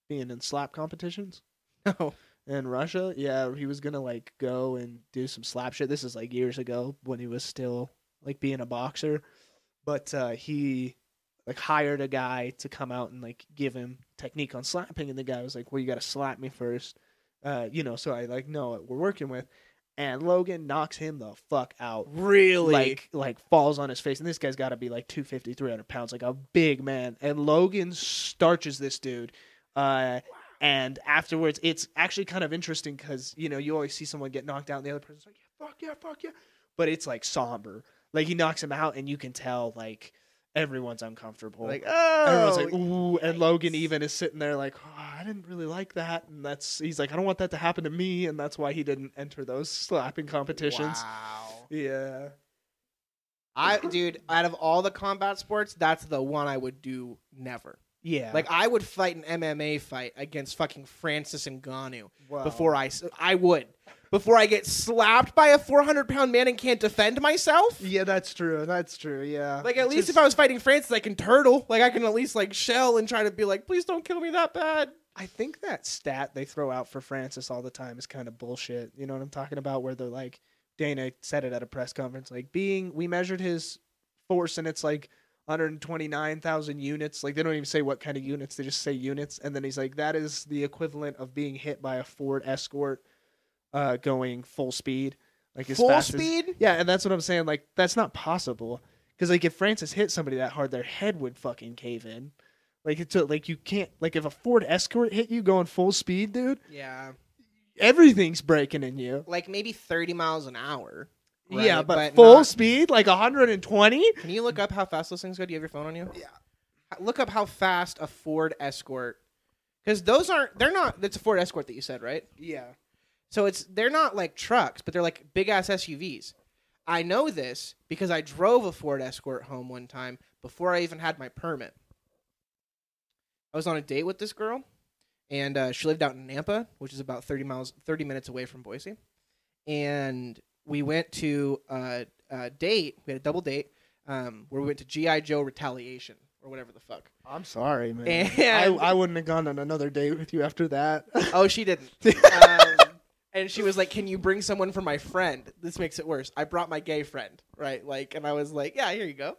[SPEAKER 3] being in slap competitions?
[SPEAKER 1] No.
[SPEAKER 3] in Russia. Yeah, he was gonna like go and do some slap shit. This is like years ago when he was still like being a boxer, but uh, he like hired a guy to come out and like give him technique on slapping, and the guy was like, "Well, you got to slap me first. Uh, you know." So I like know what we're working with, and Logan knocks him the fuck out.
[SPEAKER 1] Really?
[SPEAKER 3] Like like falls on his face, and this guy's got to be like 250, 300 pounds, like a big man. And Logan starches this dude. Uh, and afterwards, it's actually kind of interesting because you know you always see someone get knocked out, and the other person's like, "Yeah, fuck yeah, fuck yeah," but it's like somber. Like he knocks him out, and you can tell like everyone's uncomfortable.
[SPEAKER 1] like, oh.
[SPEAKER 3] Everyone's like, ooh, and Logan even is sitting there like, oh, I didn't really like that, and that's he's like, I don't want that to happen to me, and that's why he didn't enter those slapping competitions.
[SPEAKER 1] Wow.
[SPEAKER 3] Yeah,
[SPEAKER 1] I, dude, out of all the combat sports, that's the one I would do never.
[SPEAKER 3] yeah.
[SPEAKER 1] Like, I would fight an MMA fight against fucking Francis Ngannou
[SPEAKER 3] Wow.
[SPEAKER 1] before I I would. Before I get slapped by a 400 pound man and can't defend myself?
[SPEAKER 3] Yeah, that's true. That's true. Yeah.
[SPEAKER 1] Like, at
[SPEAKER 3] It's
[SPEAKER 1] least
[SPEAKER 3] just-
[SPEAKER 1] if I was fighting Francis, I can turtle. Like, I can at least, like, shell and try to be like, please don't kill me that bad.
[SPEAKER 3] I think that stat they throw out for Francis all the time is kind of bullshit. You know what I'm talking about? Where they're like, Dana said it at a press conference, like being, we measured his force and it's like 129,000 units. Like they don't even say what kind of units, they just say units. And then he's like, that is the equivalent of being hit by a Ford Escort uh, going full speed. Like as
[SPEAKER 1] Full
[SPEAKER 3] fast as-
[SPEAKER 1] speed?
[SPEAKER 3] yeah, and that's what I'm saying. Like that's not possible. Because like if Francis hit somebody that hard, their head would fucking cave in. Like it's a, like you can't like if a Ford Escort hit you going full speed, dude,
[SPEAKER 1] Yeah.
[SPEAKER 3] everything's breaking in you.
[SPEAKER 1] Like, maybe 30 miles an hour.
[SPEAKER 3] yeah,
[SPEAKER 1] right?
[SPEAKER 3] but, full
[SPEAKER 1] not-
[SPEAKER 3] speed, like 120.
[SPEAKER 1] Can you look up how fast those things go? Do you have your phone on you?
[SPEAKER 3] Yeah.
[SPEAKER 1] Look up how fast a Ford Escort, because those aren't. They're not. It's a Ford Escort that you said, right?
[SPEAKER 3] Yeah,
[SPEAKER 1] So it's they're not like trucks, but they're like big ass SUVs. I know this because I drove a Ford Escort home one time before I even had my permit. I was on a date with this girl, and uh, she lived out in Nampa, which is about thirty miles, thirty minutes away from Boise. And we went to a, a date. We had a double date um, where we went to GI Joe Retaliation or whatever the fuck.
[SPEAKER 3] I'm sorry, man.
[SPEAKER 1] And-
[SPEAKER 3] I, I wouldn't have gone on another date with you after that.
[SPEAKER 1] Oh, she didn't. um, and she was like, "Can you bring someone for my friend?" This makes it worse. I brought my gay friend, right? Like, and I was like, "Yeah, here you go."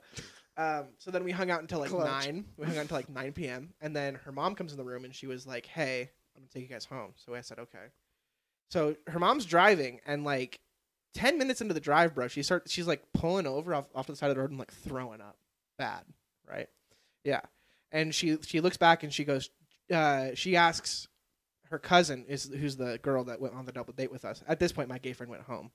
[SPEAKER 1] Um, so then we hung out until like
[SPEAKER 3] Clutch.
[SPEAKER 1] nine. We hung out until like nine p.m. And then her mom comes in the room and she was like, "Hey, I'm gonna take you guys home." So I said, "Okay." So her mom's driving and like ten minutes into the drive, bro, she starts. She's like pulling over off off to the side of the road and like throwing up, bad, right? Yeah. And she she looks back and she goes, uh, she asks her cousin is who's the girl that went on the double date with us. At this point, my gay friend went home,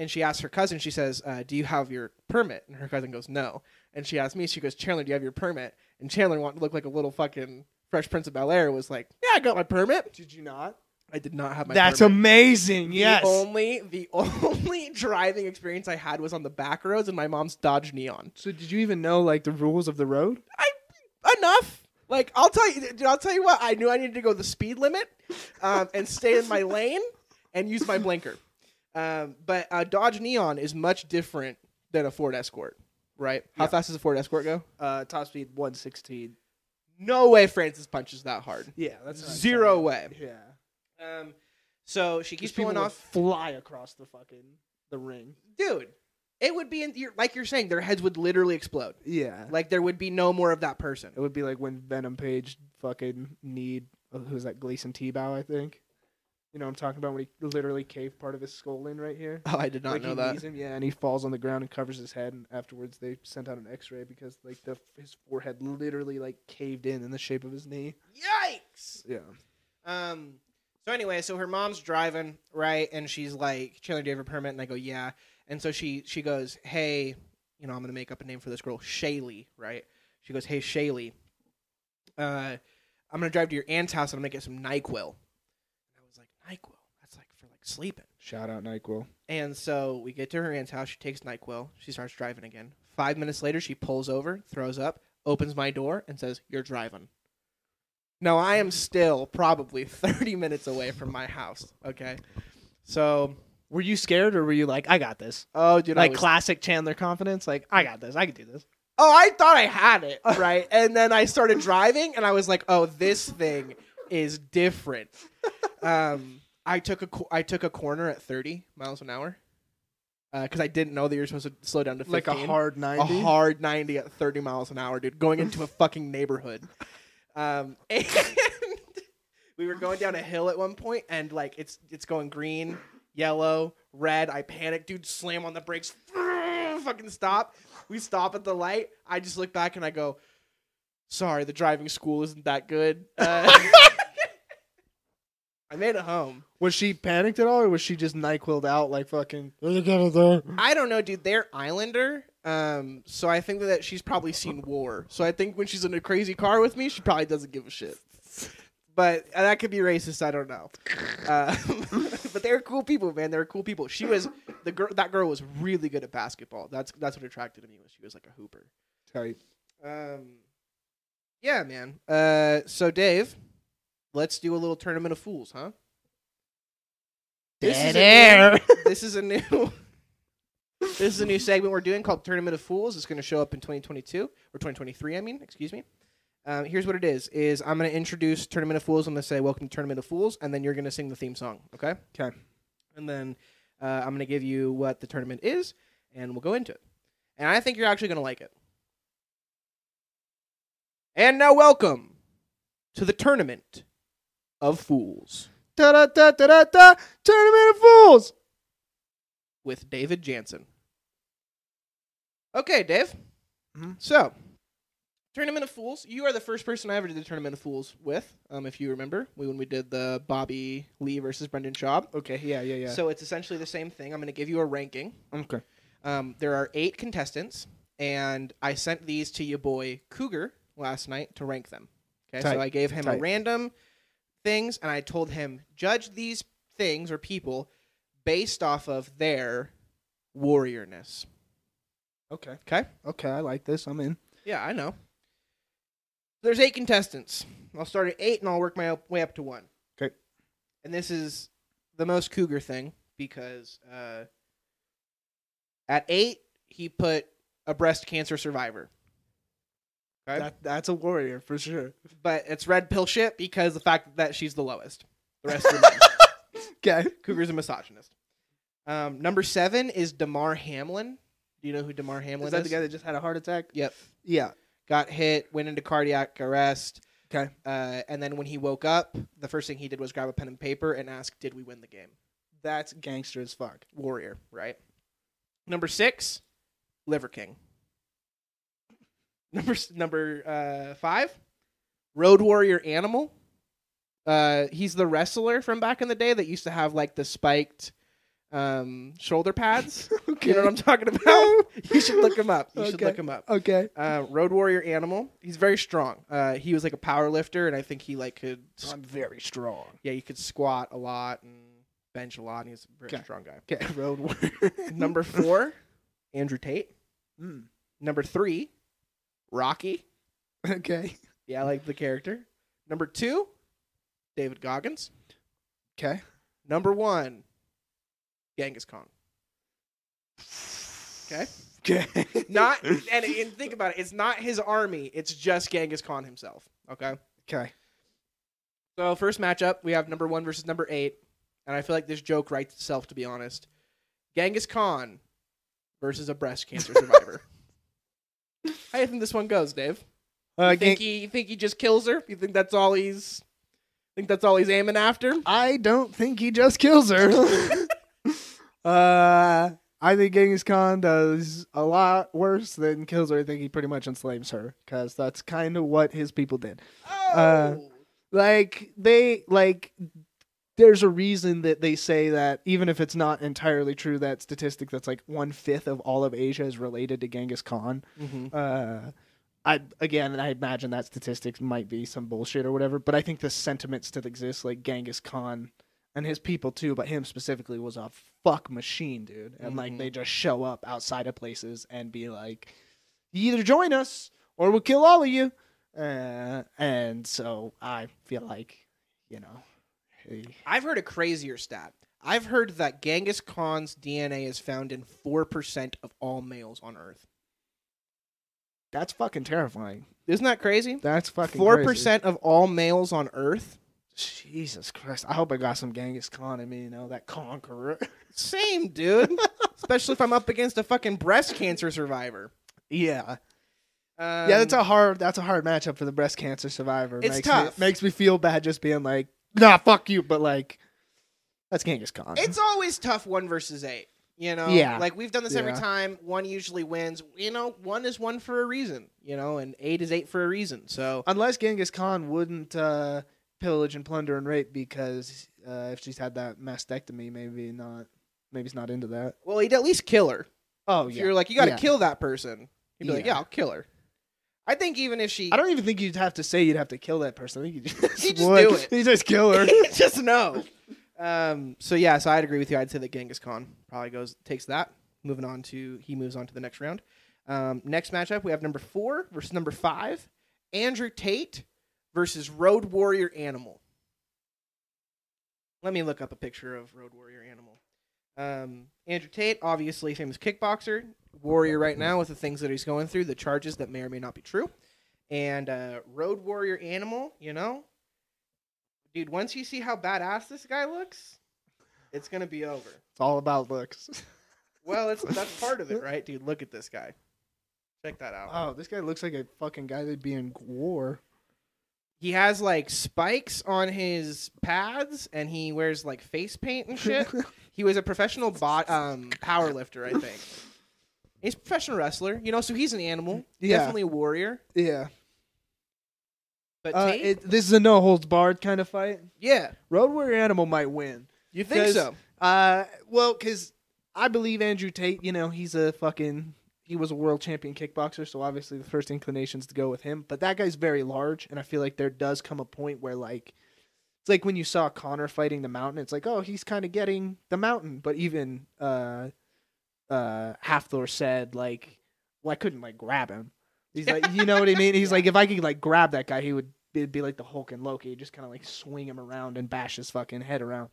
[SPEAKER 1] and she asks her cousin. She says, uh, "Do you have your permit?" And her cousin goes, "No." And she asks me. She goes, "Chandler, do you have your permit?" And Chandler wanted to look like a little fucking Fresh Prince of Bel Air. Was like, "Yeah, I got my permit."
[SPEAKER 3] Did you not?
[SPEAKER 1] I did not have my.
[SPEAKER 3] That's
[SPEAKER 1] permit.
[SPEAKER 3] amazing. Yes.
[SPEAKER 1] The only the only driving experience I had was on the back roads in my mom's Dodge Neon.
[SPEAKER 3] so did you even know like the rules of the road?
[SPEAKER 1] I enough. Like I'll tell you, I'll tell you what. I knew I needed to go the speed limit, um, and stay in my lane and use my blinker. Um, but uh, Dodge Neon is much different than a Ford Escort, right? How
[SPEAKER 3] Yeah.
[SPEAKER 1] fast does a Ford Escort go?
[SPEAKER 3] Uh, top speed 116.
[SPEAKER 1] No way Francis punches that hard.
[SPEAKER 3] Yeah, that's what I'm
[SPEAKER 1] Zero
[SPEAKER 3] saying.
[SPEAKER 1] way.
[SPEAKER 3] Yeah.
[SPEAKER 1] Um, so she keeps
[SPEAKER 3] These people
[SPEAKER 1] pulling
[SPEAKER 3] would
[SPEAKER 1] off.
[SPEAKER 3] fly across the fucking the ring.
[SPEAKER 1] Dude, it would be in like you're saying, their heads would literally explode.
[SPEAKER 3] Yeah.
[SPEAKER 1] Like there would be no more of that person.
[SPEAKER 3] It would be like when Venom Page fucking need uh, who's that Gleison Tibau, I think. You know what I'm talking about when he literally caved part of his skull in right here.
[SPEAKER 1] Oh, I did not
[SPEAKER 3] like
[SPEAKER 1] know
[SPEAKER 3] he
[SPEAKER 1] that.
[SPEAKER 3] knees him, yeah, and he falls on the ground and covers his head, and afterwards they sent out an X-ray because like the his forehead literally like caved in in the shape of his knee.
[SPEAKER 1] Yikes!
[SPEAKER 3] Yeah.
[SPEAKER 1] Um. So anyway, so her mom's driving right, and she's like, "Chandler, do you have a permit?" And I go, "Yeah." And so she she goes, "Hey, you know, I'm gonna make up a name for this girl, Shaylee, right?" She goes, "Hey, Shaylee, uh, I'm gonna drive to your aunt's house and I'm gonna get some Nyquil." And I was like, "Nyquil? That's like for like sleeping."
[SPEAKER 3] Shout out Nyquil.
[SPEAKER 1] And so we get to her aunt's house. She takes NyQuil. She starts driving again. Five minutes later, she pulls over, throws up, opens my door, and says, You're driving. Now, I am still probably 30 minutes away from my house. Okay. So,
[SPEAKER 3] Were you scared or were you like, I got this?
[SPEAKER 1] oh, dude, I
[SPEAKER 3] like
[SPEAKER 1] was-
[SPEAKER 3] classic Chandler confidence, like I got this, I can do this.
[SPEAKER 1] oh, I thought I had it, right? and then I started driving, and I was like, Oh, this thing is different. Um, I took a I took a corner at 30 miles an hour because I didn't know that you're supposed to slow down to 15.
[SPEAKER 3] Like a hard
[SPEAKER 1] 90?
[SPEAKER 3] a
[SPEAKER 1] hard 90 at 30 miles an hour, dude, going into a fucking neighborhood. Um, and we were going down a hill at one point, and like it's it's going green, yellow, red. I panic, dude, slam on the brakes, fucking stop. We stop at the light. I just look back and I go, "Sorry, the driving school isn't that good." Uh, I made it home.
[SPEAKER 3] Was she panicked at all, or was she just Nyquil'd out like fucking? "You get it there."
[SPEAKER 1] I don't know, dude. They're Islander. Um, so I think that she's probably seen war. So I think when she's in a crazy car with me, she probably doesn't give a shit. But that could be racist. I don't know. Uh, but they're cool people, man. They're cool people. She was the girl. That girl was really good at basketball. That's that's what attracted to me. Was she was like a hooper.
[SPEAKER 3] Tight.
[SPEAKER 1] Um, yeah, man. Uh, so Dave, let's do a little tournament of fools, huh? This is
[SPEAKER 3] Dead
[SPEAKER 1] a
[SPEAKER 3] air.
[SPEAKER 1] new- this is a new. this is a new segment we're doing called Tournament of Fools. It's going to show up in 2022 or 2023. I mean, excuse me. Um, here's what it is: is I'm going to introduce Tournament of Fools. I'm going to say "Welcome to Tournament of Fools," and then you're going to sing the theme song. Okay.
[SPEAKER 3] Okay.
[SPEAKER 1] And then uh, I'm going to give you what the tournament is, and we'll go into it. And I think you're actually going to like it. And now, welcome to the Tournament of Fools
[SPEAKER 3] Da da da da da da. Tournament of fools.
[SPEAKER 1] with David Jansen. Okay, Dave.
[SPEAKER 3] Mhm.
[SPEAKER 1] So, Tournament of Fools. You are the first person I ever did the Tournament of Fools with. Um, if you remember, we, when we did the Bobby Lee versus Brendan Schaub.
[SPEAKER 3] Okay. Yeah. Yeah. Yeah.
[SPEAKER 1] So it's essentially the same thing. I'm going to give you a ranking.
[SPEAKER 3] okay.
[SPEAKER 1] Um, there are eight contestants, and I sent these to your boy Cougar last night to rank them. Okay,
[SPEAKER 3] Tight.
[SPEAKER 1] so I gave him a random things, and I told him judge these things or people based off of their warriorness.
[SPEAKER 3] Okay.
[SPEAKER 1] Okay.
[SPEAKER 3] Okay, I like this. I'm in.
[SPEAKER 1] Yeah, I know. There's eight contestants. I'll start at eight and I'll work my way up to one.
[SPEAKER 3] Okay.
[SPEAKER 1] And this is the most cougar thing because uh, at eight he put a breast cancer survivor. Okay.
[SPEAKER 3] That that's a warrior for sure.
[SPEAKER 1] but it's red pill shit because the fact that she's the lowest. The rest are men.
[SPEAKER 3] Okay.
[SPEAKER 1] Cougar's a misogynist. Um, number seven is Damar Hamlin. Do you know who Damar Hamlin
[SPEAKER 3] is? Is that the guy that just had a heart attack?
[SPEAKER 1] Yep.
[SPEAKER 3] Yeah.
[SPEAKER 1] Got hit, went into cardiac arrest.
[SPEAKER 3] Okay.
[SPEAKER 1] Uh, and then when he woke up, the first thing he did was grab a pen and paper and ask, "Did we win the game?"
[SPEAKER 3] That's gangster as fuck.
[SPEAKER 1] Warrior, right? Number six, Liver King. Number number uh, five, Road Warrior Animal. Uh, he's the wrestler from back in the day that used to have like the spiked um, shoulder pads. You know what I'm talking about? you should look him up. You should
[SPEAKER 3] Okay.
[SPEAKER 1] look him up.
[SPEAKER 3] Okay.
[SPEAKER 1] Uh, Road Warrior Animal. He's very strong. Uh, he was like a power lifter, and I think he like could.
[SPEAKER 3] I'm very strong.
[SPEAKER 1] Yeah, he could squat a lot and bench a lot. And he's a very
[SPEAKER 3] Okay.
[SPEAKER 1] strong guy.
[SPEAKER 3] Okay, road warrior.
[SPEAKER 1] Number four, Andrew Tate.
[SPEAKER 3] Mm.
[SPEAKER 1] Number three, Rocky.
[SPEAKER 3] Okay.
[SPEAKER 1] Yeah, I like the character. Number two, David Goggins.
[SPEAKER 3] Okay.
[SPEAKER 1] Number one, Genghis Khan. Okay.
[SPEAKER 3] Okay.
[SPEAKER 1] Not and, and think about it. It's not his army. It's just Genghis Khan himself. Okay.
[SPEAKER 3] Okay.
[SPEAKER 1] So first matchup, we have number one versus number eight, and I feel like this joke writes itself. To be honest, Genghis Khan versus a breast cancer survivor. How do you think this one goes, Dave?
[SPEAKER 3] Uh,
[SPEAKER 1] You think
[SPEAKER 3] gang-
[SPEAKER 1] he you think he just kills her? You think that's all he's think that's all he's aiming after?
[SPEAKER 3] I don't think he just kills her. uh, I think Genghis Khan does a lot worse than kills her. I think he pretty much enslaves her because that's kind of what his people did. Uh, Like they like. There's a reason that they say that even if it's not entirely true, that statistic that's like one fifth of all of Asia is related to Genghis Khan.
[SPEAKER 1] hmm
[SPEAKER 3] uh I again I imagine that statistics might be some bullshit or whatever, but I think the sentiment still exists like Genghis Khan and his people too, but him specifically was a fuck machine, dude. And like
[SPEAKER 1] Mhm.
[SPEAKER 3] they just show up outside of places and be like, You either join us or we'll kill all of you. Uh, and so I feel like, you know,
[SPEAKER 1] I've heard a crazier stat. I've heard that Genghis Khan's DNA is found in four percent of all males on Earth.
[SPEAKER 3] that's fucking terrifying.
[SPEAKER 1] Isn't that crazy?
[SPEAKER 3] That's fucking
[SPEAKER 1] Four
[SPEAKER 3] crazy.
[SPEAKER 1] percent of all males on Earth.
[SPEAKER 3] Jesus Christ! I hope I got some Genghis Khan in me. You know that conqueror.
[SPEAKER 1] Same, dude. Especially if I'm up against a fucking breast cancer survivor.
[SPEAKER 3] yeah,
[SPEAKER 1] Um,
[SPEAKER 3] yeah. That's a hard. That's a hard matchup for the breast cancer survivor.
[SPEAKER 1] It's
[SPEAKER 3] makes
[SPEAKER 1] tough.
[SPEAKER 3] Me, makes me feel bad just being like, nah, fuck you. But like, that's Genghis Khan.
[SPEAKER 1] It's always tough one versus eight. You know,
[SPEAKER 3] Yeah.
[SPEAKER 1] like we've done this every
[SPEAKER 3] Yeah.
[SPEAKER 1] time. One usually wins. You know, one is one for a reason. You know, and eight is eight for a reason. So
[SPEAKER 3] unless Genghis Khan wouldn't uh, pillage and plunder and rape because uh, if she's had that mastectomy, maybe not. Maybe he's not into that.
[SPEAKER 1] well, he'd at least kill her.
[SPEAKER 3] Oh
[SPEAKER 1] If
[SPEAKER 3] yeah.
[SPEAKER 1] you're like, you got to
[SPEAKER 3] Yeah.
[SPEAKER 1] kill that person. He'd be like,
[SPEAKER 3] Yeah.
[SPEAKER 1] yeah, I'll kill her. I think even if she,
[SPEAKER 3] I don't even think you'd have to say you'd have to kill that person. I think you just,
[SPEAKER 1] You just
[SPEAKER 3] would.
[SPEAKER 1] do it.
[SPEAKER 3] You just kill her.
[SPEAKER 1] just no. Um, so yeah, so I'd agree with you. I'd say that Genghis Khan probably goes takes that. Moving on to he moves on to the next round. Um, next matchup we have number four versus number five, Andrew Tate versus Road Warrior Animal. Let me look up a picture of Road Warrior Animal. Um, Andrew Tate, obviously famous kickboxer, warrior right now with the things that he's going through, the charges that may or may not be true. And uh, Road Warrior Animal, you know, dude, once you see how badass this guy looks, it's gonna be over.
[SPEAKER 3] It's all about looks.
[SPEAKER 1] Well, it's that's part of it, right, dude? Look at this guy. Check that out.
[SPEAKER 3] Oh, this guy looks like a fucking guy that'd be in war.
[SPEAKER 1] He has like spikes on his pads, and he wears like face paint and shit. he was a professional bot um power lifter, I think. He's a professional wrestler, you know, so he's an animal,
[SPEAKER 3] Yeah.
[SPEAKER 1] definitely a warrior.
[SPEAKER 3] yeah.
[SPEAKER 1] But
[SPEAKER 3] Uh,
[SPEAKER 1] Tate,
[SPEAKER 3] it, this is a no holds barred kind of fight.
[SPEAKER 1] yeah,
[SPEAKER 3] Road Warrior Animal might win.
[SPEAKER 1] you think
[SPEAKER 3] 'Cause-
[SPEAKER 1] so?
[SPEAKER 3] Uh, well, because I believe Andrew Tate. You know, he's a fucking. He was a world champion kickboxer, so obviously the first inclination's to go with him. But that guy's very large, and I feel like there does come a point where like. It's like when you saw Connor fighting the mountain. It's like, oh, he's kind of getting the mountain. But even uh, uh, said like, "Well, I couldn't like grab him." He's like, you know what I mean? He's like, if I could like grab that guy, he would it'd be like the Hulk and Loki, just kind of like swing him around and bash his fucking head around.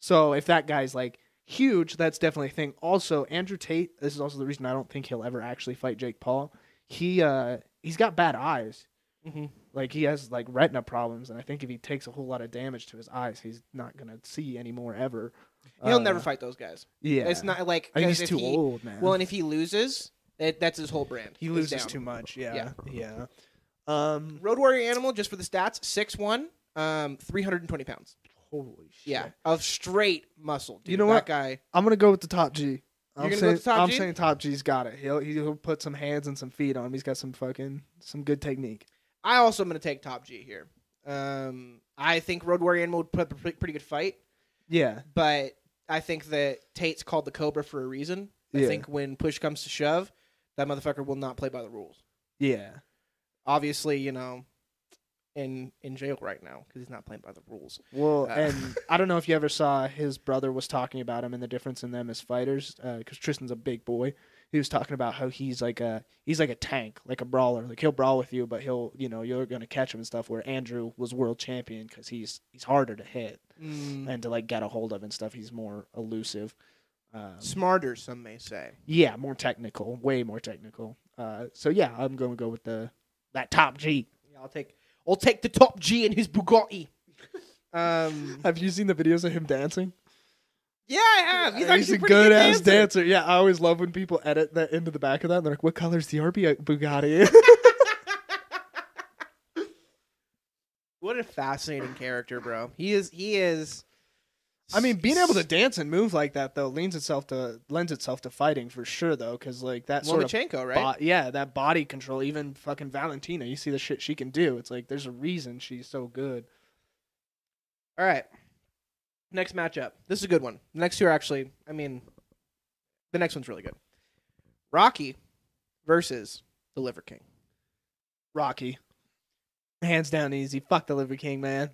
[SPEAKER 3] So if that guy's like huge, that's definitely a thing. Also, Andrew Tate. This is also the reason I don't think he'll ever actually fight Jake Paul. He uh he's got bad eyes.
[SPEAKER 1] Hmm
[SPEAKER 3] Like he has like retina problems, and I think if he takes a whole lot of damage to his eyes, he's not gonna see anymore ever.
[SPEAKER 1] He'll
[SPEAKER 3] Uh,
[SPEAKER 1] never fight those guys.
[SPEAKER 3] Yeah,
[SPEAKER 1] It's not like
[SPEAKER 3] I
[SPEAKER 1] 'cause
[SPEAKER 3] he's
[SPEAKER 1] if
[SPEAKER 3] too
[SPEAKER 1] he-
[SPEAKER 3] old, man.
[SPEAKER 1] Well, and if he loses, it, that's his whole brand.
[SPEAKER 3] he loses too much. Yeah,
[SPEAKER 1] Yeah.
[SPEAKER 3] yeah. Um,
[SPEAKER 1] Road Warrior Animal, just for the stats, six one, um, three hundred and twenty pounds.
[SPEAKER 3] holy shit.
[SPEAKER 1] Yeah, of straight muscle. Dude.
[SPEAKER 3] You know
[SPEAKER 1] that
[SPEAKER 3] what?
[SPEAKER 1] guy.
[SPEAKER 3] I'm gonna go with the top G. I'm
[SPEAKER 1] You're gonna go
[SPEAKER 3] saying,
[SPEAKER 1] with the top
[SPEAKER 3] I'm
[SPEAKER 1] G?
[SPEAKER 3] saying top G's got it. He'll he'll put some hands and some feet on him. He's got some fucking some good technique.
[SPEAKER 1] I also am going to take Top G here. Um, I think Road Warrior Animal would put up a pretty, pretty good fight,
[SPEAKER 3] Yeah,
[SPEAKER 1] but I think that Tate's called the Cobra for a reason. I
[SPEAKER 3] Yeah.
[SPEAKER 1] think when push comes to shove, that motherfucker will not play by the rules.
[SPEAKER 3] yeah.
[SPEAKER 1] Obviously, you know, in in jail right now because he's not playing by the rules.
[SPEAKER 3] Well,
[SPEAKER 1] Uh,
[SPEAKER 3] and I don't know if you ever saw his brother was talking about him and the difference in them as fighters. Because Tristan's a big boy. He was talking about how he's like a he's like a tank, like a brawler. Like he'll brawl with you, but he'll you know you're gonna catch him and stuff. Where Andrew was world champion because he's he's harder to hit
[SPEAKER 1] Mm,
[SPEAKER 3] and to like get a hold of and stuff. He's more elusive. Um,
[SPEAKER 1] smarter, some may say.
[SPEAKER 3] yeah, more technical, way more technical. Uh, so yeah, I'm gonna go with the that top G.
[SPEAKER 1] Yeah, I'll take I'll take the Top G in his Bugatti. um,
[SPEAKER 3] Have you seen the videos of him dancing?
[SPEAKER 1] Yeah, I have. He's, actually
[SPEAKER 3] a good ass
[SPEAKER 1] dancer.
[SPEAKER 3] dancer. Yeah, I always love when people edit that into the back of that. And they're like, "What color's the RB Bugatti?"
[SPEAKER 1] What a fascinating character, bro. He is. He is.
[SPEAKER 3] I mean, being able to dance and move like that though leans itself to lends itself to fighting for sure though, because like that sort of
[SPEAKER 1] right?
[SPEAKER 3] bo- yeah, that body control. Even fucking Valentina, you see the shit she can do. It's like there's a reason she's so good.
[SPEAKER 1] All right. Next matchup. This is a good one. The next two are actually. I mean, the next one's really good. Rocky versus the Liver King.
[SPEAKER 3] Rocky, hands down easy. Fuck the Liver King, man.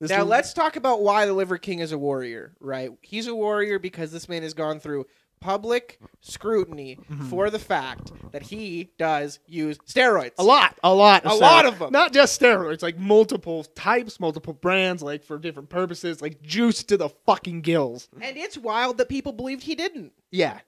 [SPEAKER 3] This
[SPEAKER 1] now
[SPEAKER 3] l-
[SPEAKER 1] let's talk about why the Liver King is a warrior, right? He's a warrior because this man has gone through public scrutiny
[SPEAKER 3] Mhm.
[SPEAKER 1] for the fact that he does use steroids.
[SPEAKER 3] A lot, a lot,
[SPEAKER 1] A lot of 'em.
[SPEAKER 3] Not just steroids, like multiple types, multiple brands, like for different purposes, like juice to the fucking gills.
[SPEAKER 1] And it's wild that people believed he didn't.
[SPEAKER 3] Yeah,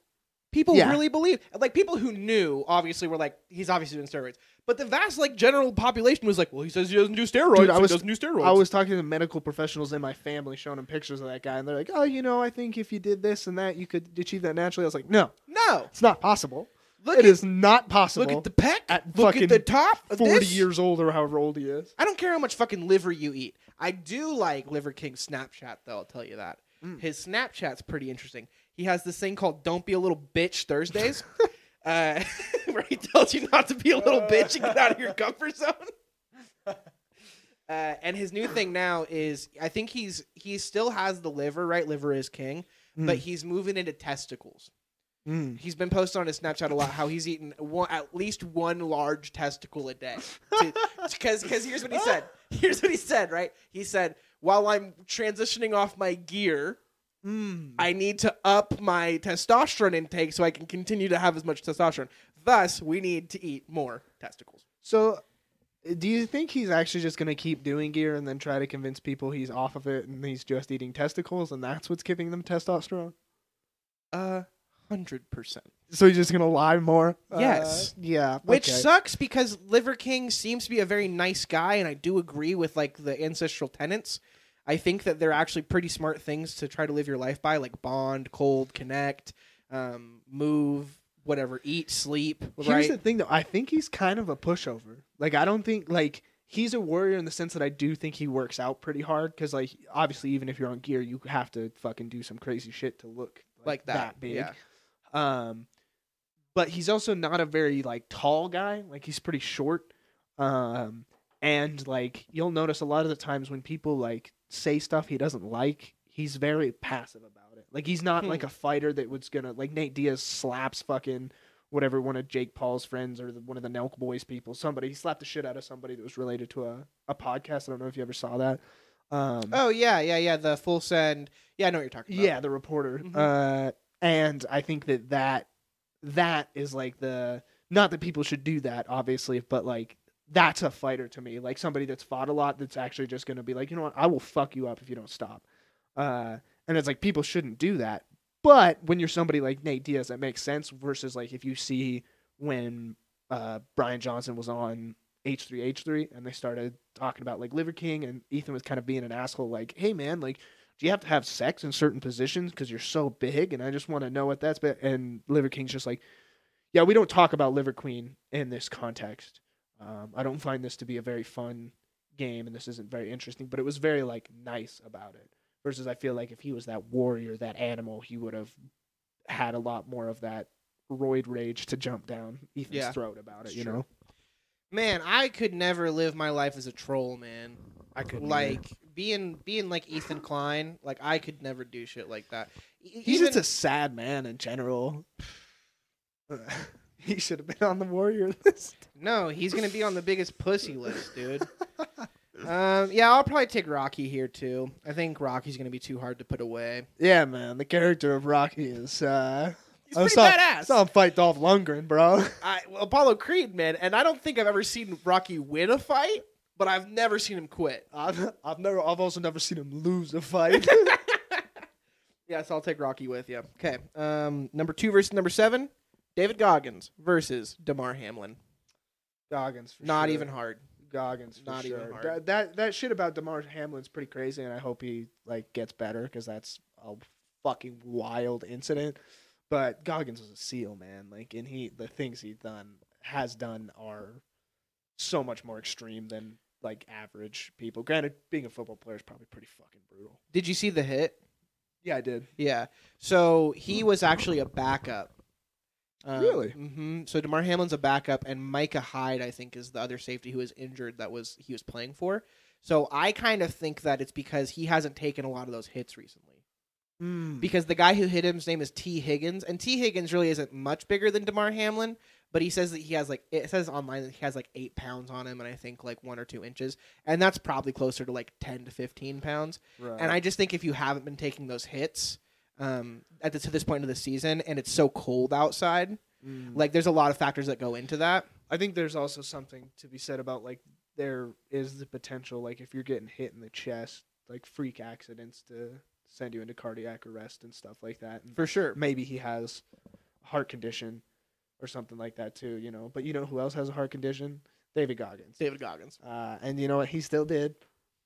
[SPEAKER 1] People
[SPEAKER 3] Yeah.
[SPEAKER 1] really believe, like people who knew, obviously were like, he's obviously doing steroids. But the vast like general population was like, well, he says he doesn't do steroids.
[SPEAKER 3] Dude, I was-
[SPEAKER 1] he doesn't do steroids.
[SPEAKER 3] I was talking to medical professionals in my family, showing them pictures of that guy, and they're like, "Oh, you know, I think if you did this and that, you could achieve that naturally." I was like, "No,
[SPEAKER 1] no.
[SPEAKER 3] it's not possible.
[SPEAKER 1] Look
[SPEAKER 3] It
[SPEAKER 1] at
[SPEAKER 3] is not possible."
[SPEAKER 1] look at the peck.
[SPEAKER 3] at
[SPEAKER 1] look at the top.
[SPEAKER 3] Forty
[SPEAKER 1] this.
[SPEAKER 3] years old or however old he is.
[SPEAKER 1] I don't care how much fucking liver you eat. I do like Liver King's Snapchat, though. I'll tell you that.
[SPEAKER 3] Mm.
[SPEAKER 1] His Snapchat's pretty interesting. He has this thing called "Don't Be a Little Bitch" Thursdays, uh, where he tells you not to be a little bitch and get out of your comfort zone. Uh, and his new thing now is, I think he's he still has the liver, right? Liver is king, but
[SPEAKER 3] Mm.
[SPEAKER 1] he's moving into testicles.
[SPEAKER 3] Mm.
[SPEAKER 1] He's been posting on his Snapchat a lot how he's eating one, at least one large testicle a day. Because because here's what he said. Here's what he said. Right? He said, while I'm transitioning off my gear,
[SPEAKER 3] Mm.
[SPEAKER 1] I need to up my testosterone intake so I can continue to have as much testosterone. Thus, we need to eat more testicles.
[SPEAKER 3] So, uh, do you think he's actually just gonna keep doing gear and then try to convince people he's off of it and he's just eating testicles and that's what's giving them testosterone?
[SPEAKER 1] Uh, hundred percent.
[SPEAKER 3] So he's just gonna lie more?
[SPEAKER 1] Yes.
[SPEAKER 3] Uh, yeah.
[SPEAKER 1] Which
[SPEAKER 3] okay.
[SPEAKER 1] sucks because Liver King seems to be a very nice guy, and I do agree with like the ancestral tenets. I think that they're actually pretty smart things to try to live your life by, like bond, cold, connect, um, move, whatever, eat, sleep.
[SPEAKER 3] Here's
[SPEAKER 1] right?
[SPEAKER 3] the thing, though. I think he's kind of a pushover. Like, I don't think like he's a warrior in the sense that I do think he works out pretty hard. Because, like, obviously, even if you're on gear, you have to fucking do some crazy shit to look like,
[SPEAKER 1] like that.
[SPEAKER 3] big.
[SPEAKER 1] Yeah.
[SPEAKER 3] Um, but he's also not a very like tall guy. Like, he's pretty short. Um, and like you'll notice a lot of the times when people like say stuff he doesn't like, he's very passive about it. Like, he's not
[SPEAKER 1] Hmm.
[SPEAKER 3] like a fighter that was gonna like Nate Diaz slaps fucking whatever one of Jake Paul's friends or the, one of the Nelk Boys people, somebody he slapped the shit out of somebody that was related to a, a podcast. I don't know if you ever saw that. Um,
[SPEAKER 1] Oh yeah, yeah, yeah. The full send. Yeah, I know what you're talking about.
[SPEAKER 3] yeah, the reporter.
[SPEAKER 1] Mhm.
[SPEAKER 3] Uh, and I think that that that is like the not that people should do that, obviously, but like that's a fighter to me. Like somebody that's fought a lot that's actually just gonna be like, you know what, I will fuck you up if you don't stop. Uh, and it's like people shouldn't do that. But when you're somebody like Nate Diaz, that makes sense. Versus like if you see when uh, Brian Johnson was on H3H3 and they started talking about like Liver King and Ethan was kind of being an asshole, like, hey man, like, do you have to have sex in certain positions because you're so big? And I just want to know what that's. But and Liver King's just like, yeah, we don't talk about Liver Queen in this context. Um, I don't find this to be a very fun game, and this isn't very interesting. But it was very like nice about it. Versus, I feel like if he was that warrior, that animal, he would have had a lot more of that roid rage to jump down Ethan's
[SPEAKER 1] Yeah.
[SPEAKER 3] throat about it.
[SPEAKER 1] It's
[SPEAKER 3] You
[SPEAKER 1] true.
[SPEAKER 3] know,
[SPEAKER 1] Man, I could never live my life as a troll, man.
[SPEAKER 3] I could
[SPEAKER 1] like being being like Ethan Klein. Like I could never do shit like that. E-
[SPEAKER 3] He's just a sad man in general. he should have been on the warrior list.
[SPEAKER 1] no, he's gonna be on the biggest pussy list, dude. um, yeah, I'll probably take Rocky here too. I think Rocky's gonna be too hard to put away.
[SPEAKER 3] Yeah, man, the character of Rocky is. uh
[SPEAKER 1] He's
[SPEAKER 3] I
[SPEAKER 1] pretty
[SPEAKER 3] saw,
[SPEAKER 1] badass.
[SPEAKER 3] Saw him fight Dolph Lundgren, bro.
[SPEAKER 1] I, well, Apollo Creed, man, and I don't think I've ever seen Rocky win a fight, but I've never seen him quit.
[SPEAKER 3] I've, I've never, I've also never seen him lose a fight.
[SPEAKER 1] Yeah, so I'll take Rocky with you. Okay, um, number two versus number seven, David Goggins versus Damar Hamlin.
[SPEAKER 3] Goggins, for
[SPEAKER 1] Not
[SPEAKER 3] sure.
[SPEAKER 1] even hard.
[SPEAKER 3] Goggins, for
[SPEAKER 1] not
[SPEAKER 3] sure.
[SPEAKER 1] even hard.
[SPEAKER 3] That, that that shit about Damar Hamlin's pretty crazy, and I hope he like gets better because that's a fucking wild incident. But Goggins was a seal, man. Like, and he the things he's done has done are so much more extreme than like average people. Granted, being a football player is probably pretty fucking brutal.
[SPEAKER 1] Did you see the hit?
[SPEAKER 3] Yeah, I did.
[SPEAKER 1] Yeah. So he was actually a backup. Um,
[SPEAKER 3] Really?
[SPEAKER 1] hmm So Damar Hamlin's a backup, and Micah Hyde, I think, is the other safety who was injured that was he was playing for. So I kind of think that it's because he hasn't taken a lot of those hits recently. Because the guy who hit him, his name is Tee Higgins, and Tee Higgins really isn't much bigger than Damar Hamlin, but he says that he has like it says online that he has like eight pounds on him, and I think like one or two inches, and that's probably closer to like ten to fifteen pounds.
[SPEAKER 3] right.
[SPEAKER 1] And I just think if you haven't been taking those hits um, at the, to this point of the season, and it's so cold outside,
[SPEAKER 3] Mm.
[SPEAKER 1] like there's a lot of factors that go into that.
[SPEAKER 3] I think there's also something to be said about like there is the potential like if you're getting hit in the chest, like freak accidents to send you into cardiac arrest and stuff like that. And
[SPEAKER 1] For sure.
[SPEAKER 3] maybe he has a heart condition or something like that too, you know. But you know who else has a heart condition? David Goggins.
[SPEAKER 1] David Goggins,
[SPEAKER 3] Uh, and you know what? He still did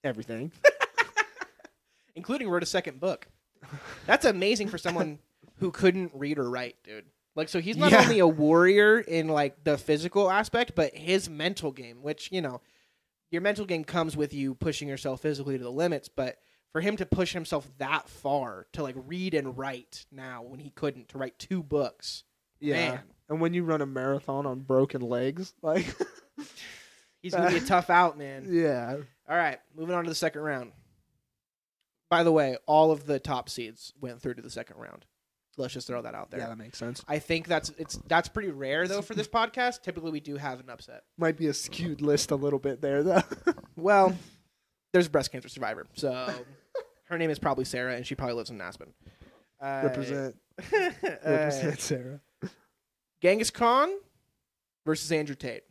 [SPEAKER 3] everything.
[SPEAKER 1] including wrote a second book. That's amazing for someone who couldn't read or write, dude. Like, so he's not
[SPEAKER 3] Yeah.
[SPEAKER 1] only a warrior in like the physical aspect, but his mental game, which you know, your mental game comes with you pushing yourself physically to the limits. But for him to push himself that far to like read and write now when he couldn't to write two books,
[SPEAKER 3] yeah.
[SPEAKER 1] Man.
[SPEAKER 3] And when you run a marathon on broken legs, like
[SPEAKER 1] he's gonna be a tough out, man.
[SPEAKER 3] yeah.
[SPEAKER 1] All right, moving on to the second round. By the way, all of the top seeds went through to the second round. Let's just throw that out there.
[SPEAKER 3] Yeah, that makes sense.
[SPEAKER 1] I think that's it's that's pretty rare though for this podcast. Typically, we do have an upset.
[SPEAKER 3] Might be a skewed list a little bit there though.
[SPEAKER 1] Well, there's a breast cancer survivor, so her name is probably Sarah, and she probably lives in Aspen. Uh,
[SPEAKER 3] Represent
[SPEAKER 1] uh,
[SPEAKER 3] represent Sarah.
[SPEAKER 1] Genghis Khan versus Andrew Tate.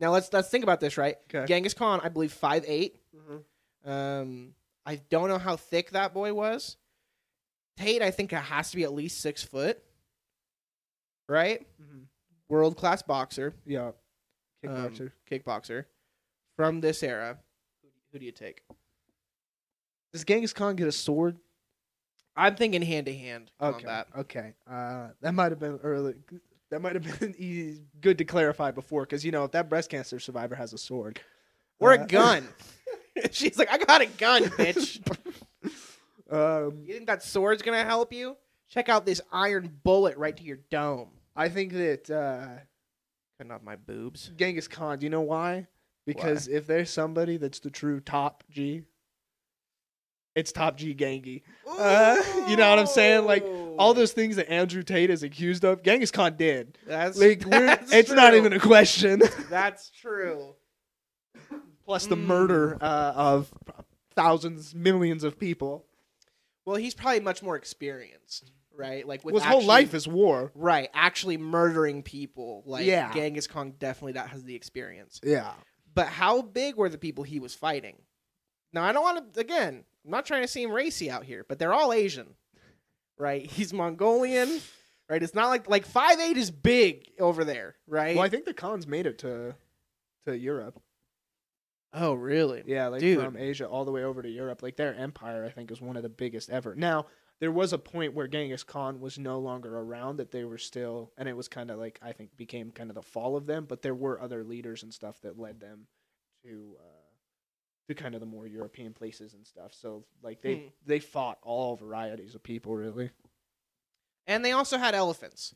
[SPEAKER 1] Now let's let's think about this, right?
[SPEAKER 3] Okay.
[SPEAKER 1] Genghis Khan, I believe five Um, I don't know how thick that boy was. Tate, I think it has to be at least six foot. Right? World class boxer,
[SPEAKER 3] Yeah.
[SPEAKER 1] um,
[SPEAKER 3] Kickboxer.
[SPEAKER 1] kickboxer from this era. Who, do you take?
[SPEAKER 3] Does Genghis Khan get a sword?
[SPEAKER 1] I'm thinking hand to hand that.
[SPEAKER 3] Okay. Uh, that might have been early. That might have been easy, good to clarify before, because you know if that breast cancer survivor has a sword
[SPEAKER 1] Or
[SPEAKER 3] Uh,
[SPEAKER 1] a gun. She's like, I got a gun, bitch.
[SPEAKER 3] um,
[SPEAKER 1] you think that sword's gonna help you? Check out this iron bullet right to your dome.
[SPEAKER 3] I think that uh,
[SPEAKER 1] Cutting off my boobs.
[SPEAKER 3] Genghis Khan. Do you know why? Because if there's somebody that's the true top G, it's top G Genghis. Uh, you know what I'm saying? Like, All those things that Andrew Tate is accused of, Genghis Khan did.
[SPEAKER 1] That's,
[SPEAKER 3] Like,
[SPEAKER 1] that's
[SPEAKER 3] it's not even a question.
[SPEAKER 1] That's true.
[SPEAKER 3] Plus the
[SPEAKER 1] Mm.
[SPEAKER 3] murder uh, of thousands, millions of people.
[SPEAKER 1] Well, he's probably much more experienced, right? Like with
[SPEAKER 3] Well, his whole
[SPEAKER 1] actually-
[SPEAKER 3] life is war.
[SPEAKER 1] right, actually murdering people. Like
[SPEAKER 3] Yeah.
[SPEAKER 1] Genghis Khan definitely that has the experience.
[SPEAKER 3] Yeah.
[SPEAKER 1] But how big were the people he was fighting? Now I don't want to. Again, I'm not trying to seem racy out here, but they're all Asian, right? He's Mongolian, right? It's not like like five eight is big over there, right?
[SPEAKER 3] Well, I think the Khans made it to to Europe.
[SPEAKER 1] Oh, really?
[SPEAKER 3] Yeah, like
[SPEAKER 1] Dude.
[SPEAKER 3] from Asia all the way over to Europe. Like their empire, I think, is one of the biggest ever. Now, there was a point where Genghis Khan was no longer around that they were still, and it was kind of like I think became kind of the fall of them. But there were other leaders and stuff that led them to uh, to kind of the more European places and stuff. So like they
[SPEAKER 1] Hmm.
[SPEAKER 3] they fought all varieties of people really.
[SPEAKER 1] And they also had elephants.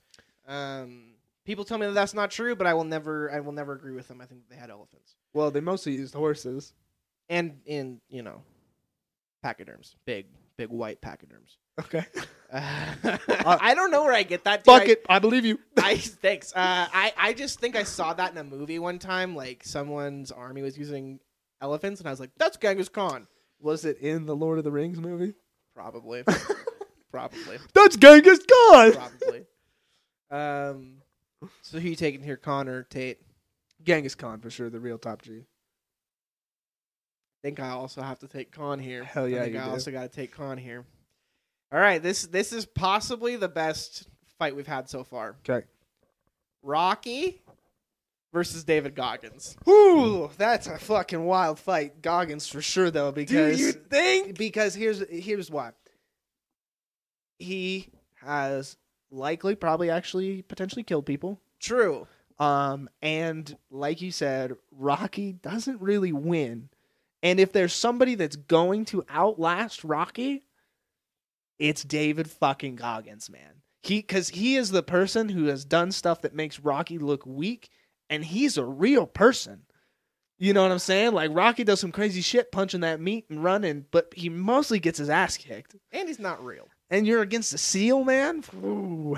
[SPEAKER 1] Um, people tell me that that's not true, but I will never, I will never agree with them. I think they had elephants,
[SPEAKER 3] Well, they mostly used horses.
[SPEAKER 1] and in you know, pachyderms, big, big white pachyderms.
[SPEAKER 3] Okay,
[SPEAKER 1] Uh, I don't know where I get that. dude.
[SPEAKER 3] fuck
[SPEAKER 1] I-
[SPEAKER 3] it, I believe you.
[SPEAKER 1] I thanks. Uh, I I just think I saw that in a movie one time. Like someone's army was using elephants, and I was like, "That's Genghis Khan."
[SPEAKER 3] Was it in the Lord of the Rings movie?
[SPEAKER 1] Probably, probably,
[SPEAKER 3] That's Genghis Khan.
[SPEAKER 1] probably. Um, so who you taking here, Connor Tate?
[SPEAKER 3] Genghis Khan for sure, the real top G.
[SPEAKER 1] I think I also have to take Khan here.
[SPEAKER 3] Hell yeah,
[SPEAKER 1] I think
[SPEAKER 3] you
[SPEAKER 1] I
[SPEAKER 3] do.
[SPEAKER 1] also got to take Khan here. All right, this this is possibly the best fight we've had so far.
[SPEAKER 3] Okay.
[SPEAKER 1] Rocky versus David Goggins.
[SPEAKER 3] Ooh, that's a fucking wild fight. Goggins for sure though, because do
[SPEAKER 1] you think?
[SPEAKER 3] because here's here's why. He has likely probably actually potentially killed people.
[SPEAKER 1] True.
[SPEAKER 3] Um and like you said, Rocky doesn't really win. And if there's somebody that's going to outlast Rocky, it's David fucking Goggins, man. He cuz he is the person who has done stuff that makes Rocky look weak and he's a real person. You know what I'm saying? Like Rocky does some crazy shit punching that meat and running, but he mostly gets his ass kicked.
[SPEAKER 1] And he's not real.
[SPEAKER 3] And you're against a seal, man? Ooh.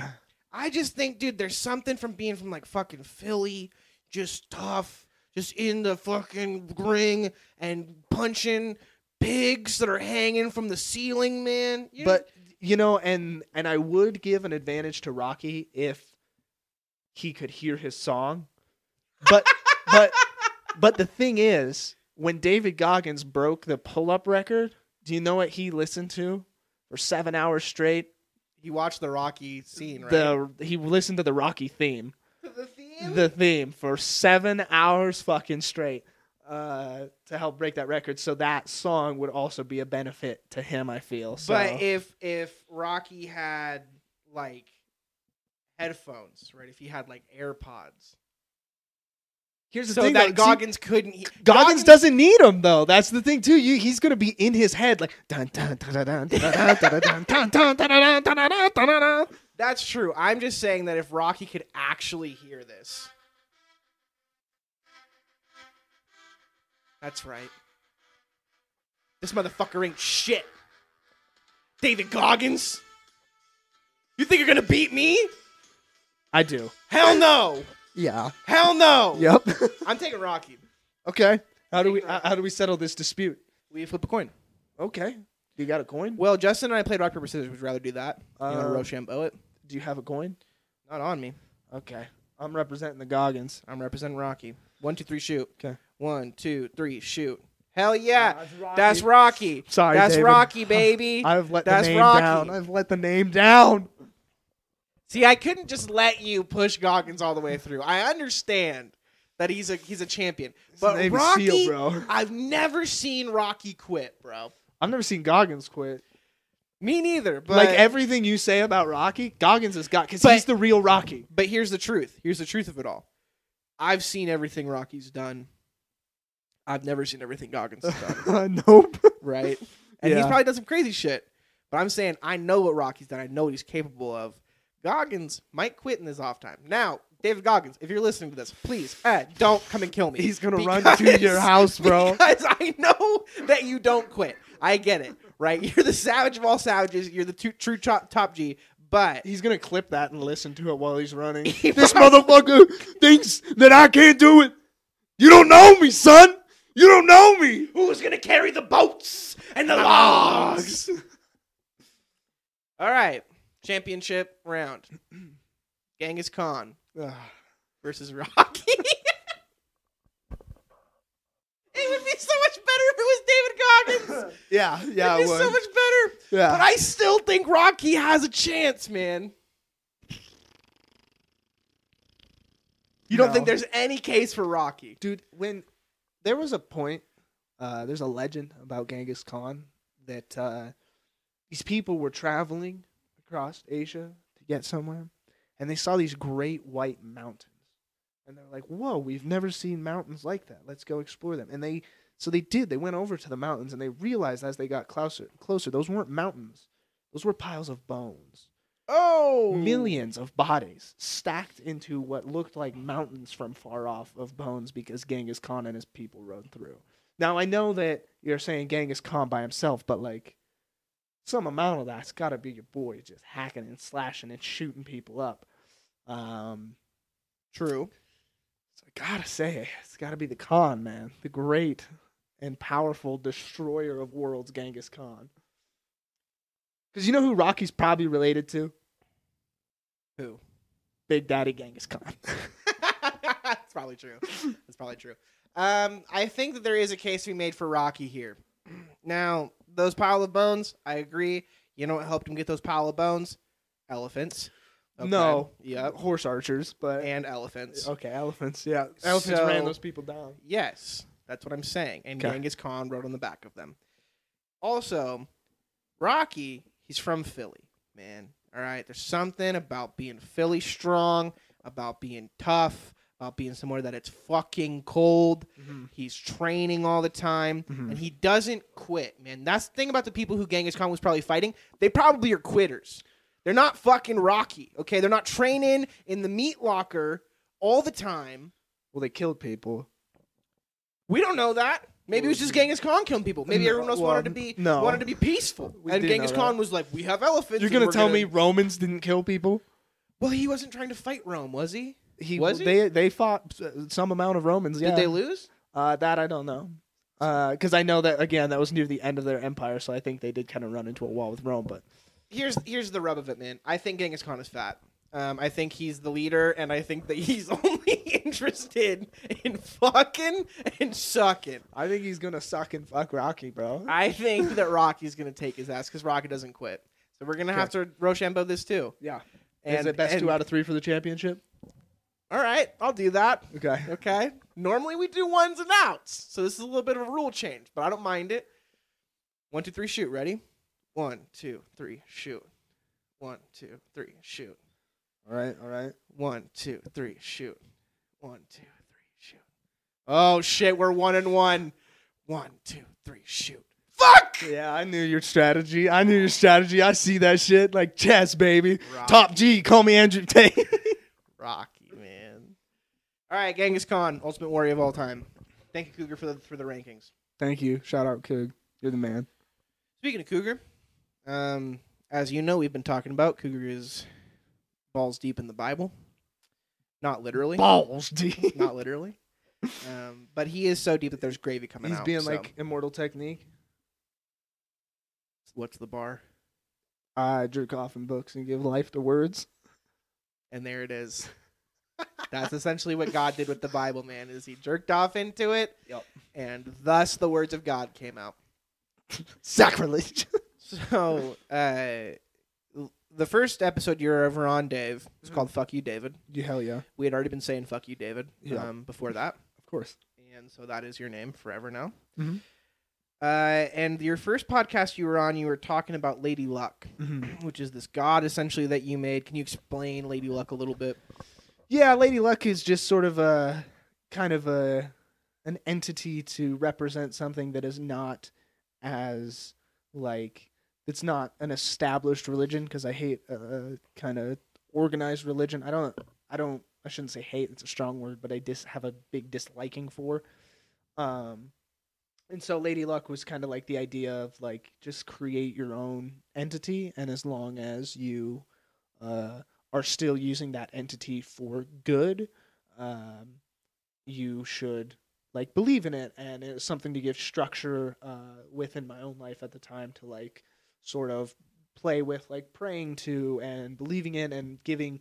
[SPEAKER 1] I just think, dude, there's something from being from like fucking Philly, just tough, just in the fucking ring and punching pigs that are hanging from the ceiling, man. You-
[SPEAKER 3] But you know, and and I would give an advantage to Rocky if he could hear his song. But but but the thing is, when David Goggins broke the pull-up record, do you know what he listened to for 7 hours straight?
[SPEAKER 1] He watched the Rocky scene, right?
[SPEAKER 3] The he listened to the Rocky theme.
[SPEAKER 1] the theme.
[SPEAKER 3] the theme for seven hours fucking straight uh, to help break that record. So that song would also be a benefit to him. I feel. So.
[SPEAKER 1] But if if Rocky had like headphones, right? If he had like AirPods,
[SPEAKER 3] Here's the
[SPEAKER 1] so
[SPEAKER 3] thing
[SPEAKER 1] that
[SPEAKER 3] Goggins see,
[SPEAKER 1] couldn't. He,
[SPEAKER 3] Goggins, Goggins, doesn't need him though. That's the thing too. You, he's gonna be in his head like
[SPEAKER 1] That's true. I'm just saying that if Rocky could actually hear this, that's right. This motherfucker ain't shit. David Goggins, you think you're gonna beat me?
[SPEAKER 3] I do.
[SPEAKER 1] Hell no.
[SPEAKER 3] Yeah.
[SPEAKER 1] Hell no!
[SPEAKER 3] Yep.
[SPEAKER 1] I'm taking Rocky.
[SPEAKER 3] okay. How do we how how do we settle this dispute?
[SPEAKER 1] We flip a coin.
[SPEAKER 3] Okay. You got a coin?
[SPEAKER 1] Well, Justin and I played rock paper scissors. Would you rather do that? you want to
[SPEAKER 3] Uh,
[SPEAKER 1] Rochambeau it?
[SPEAKER 3] Do you have a coin?
[SPEAKER 1] Not on me.
[SPEAKER 3] Okay. I'm representing the Goggins.
[SPEAKER 1] I'm representing Rocky. One, two, three, shoot.
[SPEAKER 3] 'Kay.
[SPEAKER 1] One, two, three, shoot. Hell yeah.
[SPEAKER 3] That's Rocky.
[SPEAKER 1] That's Rocky.
[SPEAKER 3] Sorry,
[SPEAKER 1] That's
[SPEAKER 3] David.
[SPEAKER 1] Rocky, baby.
[SPEAKER 3] I've let
[SPEAKER 1] That's
[SPEAKER 3] the name
[SPEAKER 1] Rocky.
[SPEAKER 3] down. I've let the name down.
[SPEAKER 1] See, I couldn't just let you push Goggins all the way through. I understand that he's a he's a champion, but
[SPEAKER 3] Navy
[SPEAKER 1] Rocky,
[SPEAKER 3] SEAL, bro.
[SPEAKER 1] I've never seen Rocky quit, bro.
[SPEAKER 3] I've never seen Goggins quit.
[SPEAKER 1] Me neither. But
[SPEAKER 3] like everything you say about Rocky, Goggins has got because
[SPEAKER 1] But-
[SPEAKER 3] he's the real Rocky.
[SPEAKER 1] But here's the truth. Here's the truth of it all. I've seen everything Rocky's done. I've never seen everything Goggins has done.
[SPEAKER 3] nope.
[SPEAKER 1] right? And he's
[SPEAKER 3] Yeah.
[SPEAKER 1] probably done some crazy shit. But I'm saying I know what Rocky's done. I know what he's capable of. Goggins might quit in his off time. Now, David Goggins, if you're listening to this, please, eh, don't come and kill me.
[SPEAKER 3] He's gonna run to your house, bro.
[SPEAKER 1] Because I know that you don't quit. I get it, right? You're the savage of all savages. You're the two, true top, top G. But
[SPEAKER 3] He's gonna clip that and listen to it while he's running.
[SPEAKER 1] He
[SPEAKER 3] this motherfucker thinks that I can't do it. You don't know me, son. You don't know me.
[SPEAKER 1] who's gonna carry the boats and the logs? All right, championship round. Genghis Khan versus Rocky. it would be so much better if it was David Goggins.
[SPEAKER 3] yeah, yeah,
[SPEAKER 1] It'd
[SPEAKER 3] it
[SPEAKER 1] be so much better.
[SPEAKER 3] yeah.
[SPEAKER 1] But I still think Rocky has a chance, man. You don't
[SPEAKER 3] No.
[SPEAKER 1] think there's any case for Rocky?
[SPEAKER 3] dude when there was a point uh there's a legend about genghis khan that uh these people were traveling across asia to get somewhere and they saw these great white mountains. And they're like whoa we've never seen mountains like that. Let's go explore them. And they so they did. They went over to the mountains and they realized as they got closer closer those weren't mountains. Those were piles of bones.
[SPEAKER 1] Oh,
[SPEAKER 3] millions of bodies stacked into what looked like mountains from far off of bones because Genghis Khan and his people rode through. Now I know that you're saying Genghis Khan by himself, but like some amount of that's got to be your boy just hacking and slashing and shooting people up. Um,
[SPEAKER 1] True.
[SPEAKER 3] so I gotta say, it's got to be the Khan, man, the great and powerful destroyer of worlds, Genghis Khan. Because you know who Rocky's probably related to?
[SPEAKER 1] Who?
[SPEAKER 3] Big Daddy Genghis Khan.
[SPEAKER 1] That's probably true. That's probably true. Um, I think that there is a case to be made for Rocky here. Now, those pile of bones, I agree. You know what helped him get those pile of bones? Elephants. Okay.
[SPEAKER 3] No.
[SPEAKER 1] yeah,
[SPEAKER 3] horse archers, but
[SPEAKER 1] And elephants.
[SPEAKER 3] okay, elephants. Yeah, elephants ran those people down.
[SPEAKER 1] Yes, that's what I'm saying. And
[SPEAKER 3] Okay.
[SPEAKER 1] Genghis Khan rode on the back of them. Also, Rocky, he's from Philly, man. All right, there's something about being Philly strong, about being tough, about being somewhere that it's fucking cold. He's training all the time,
[SPEAKER 3] Mhm.
[SPEAKER 1] and he doesn't quit, man. That's the thing about the people who Genghis Khan was probably fighting. They probably are quitters. They're not fucking Rocky, okay? They're not training in the meat locker all the time.
[SPEAKER 3] Well, they killed people.
[SPEAKER 1] We don't know that. Maybe it was just Genghis Khan killing people. Maybe
[SPEAKER 3] No,
[SPEAKER 1] everyone else
[SPEAKER 3] well,
[SPEAKER 1] wanted to be
[SPEAKER 3] no.
[SPEAKER 1] wanted to be peaceful.
[SPEAKER 3] We
[SPEAKER 1] and Genghis Khan was like, "We have elephants."
[SPEAKER 3] You're gonna tell me Romans didn't kill people?
[SPEAKER 1] Well, he wasn't trying to fight Rome, was he?
[SPEAKER 3] He
[SPEAKER 1] Was he?
[SPEAKER 3] They they fought some amount of Romans. Yeah.
[SPEAKER 1] Did they lose?
[SPEAKER 3] Uh, that I don't know. Because I know that again, that was near the end of their empire, so I think they did kind of run into a wall with Rome. But
[SPEAKER 1] Here's here's the rub of it, man. I think Genghis Khan is fat. Um, I think he's the leader, and I think that he's only interested in fucking and sucking.
[SPEAKER 3] I think he's gonna suck and fuck Rocky, bro.
[SPEAKER 1] I think that Rocky's gonna take his ass because Rocky doesn't quit. So we're gonna have to Rochambeau this too.
[SPEAKER 3] Yeah.
[SPEAKER 1] And,
[SPEAKER 3] Is it best
[SPEAKER 1] and-
[SPEAKER 3] two out of three for the championship?
[SPEAKER 1] All right, I'll do that.
[SPEAKER 3] Okay.
[SPEAKER 1] Okay. Normally we do ones and outs. So this is a little bit of a rule change, but I don't mind it. One, two, three, shoot. Ready? One, two, three, shoot. One, two, three, shoot.
[SPEAKER 3] All right. All right.
[SPEAKER 1] One, two, three, shoot. One, two, three, shoot. Oh shit, we're one and one. One, two, three, shoot. Fuck!
[SPEAKER 3] Yeah, I knew your strategy. I knew your strategy. I see that shit like chess, baby.
[SPEAKER 1] Rocky.
[SPEAKER 3] Top G, call me Andrew Tate.
[SPEAKER 1] Rocky. All right, Genghis Khan, ultimate warrior of all time. Thank you, Cougar, for the for the rankings.
[SPEAKER 3] Thank you. Shout out, Coog. You're the man.
[SPEAKER 1] Speaking of Cougar, um, as you know, we've been talking about Cougar is balls deep in the Bible. Not literally.
[SPEAKER 3] Balls, D.
[SPEAKER 1] Not literally. Um, but he is so deep that there's gravy coming
[SPEAKER 3] He's
[SPEAKER 1] out.
[SPEAKER 3] being
[SPEAKER 1] so-
[SPEAKER 3] like immortal technique.
[SPEAKER 1] what's the bar?
[SPEAKER 3] I jerk off in books and give life to words.
[SPEAKER 1] And there it is. That's essentially what God did with the Bible, man. Is he jerked off into it,
[SPEAKER 3] Yep.
[SPEAKER 1] and thus the words of God came out.
[SPEAKER 3] Sacrilege.
[SPEAKER 1] So, uh, the first episode you were ever on, Dave, was
[SPEAKER 3] Mm-hmm.
[SPEAKER 1] called "Fuck You, David."
[SPEAKER 3] yeah, hell yeah.
[SPEAKER 1] We had already been saying "Fuck You, David"
[SPEAKER 3] Yeah.
[SPEAKER 1] um, before that.
[SPEAKER 3] Of course.
[SPEAKER 1] and so that is your name forever now.
[SPEAKER 3] Mhm.
[SPEAKER 1] Uh, and your first podcast you were on, you were talking about Lady Luck,
[SPEAKER 3] Mm-hmm.
[SPEAKER 1] which is this god essentially that you made. Can you explain Lady Luck a little bit?
[SPEAKER 3] Yeah, Lady Luck is just sort of a kind of a an entity to represent something that is not as like it's not an established religion because I hate uh, kind of organized religion. I don't I don't I shouldn't say hate, it's a strong word, but I dis have a big disliking for. Um and so Lady Luck was kind of like the idea of like just create your own entity and as long as you uh are still using that entity for good, um, you should like believe in it, and it was something to give structure uh, within my own life at the time to like sort of play with like praying to and believing in and giving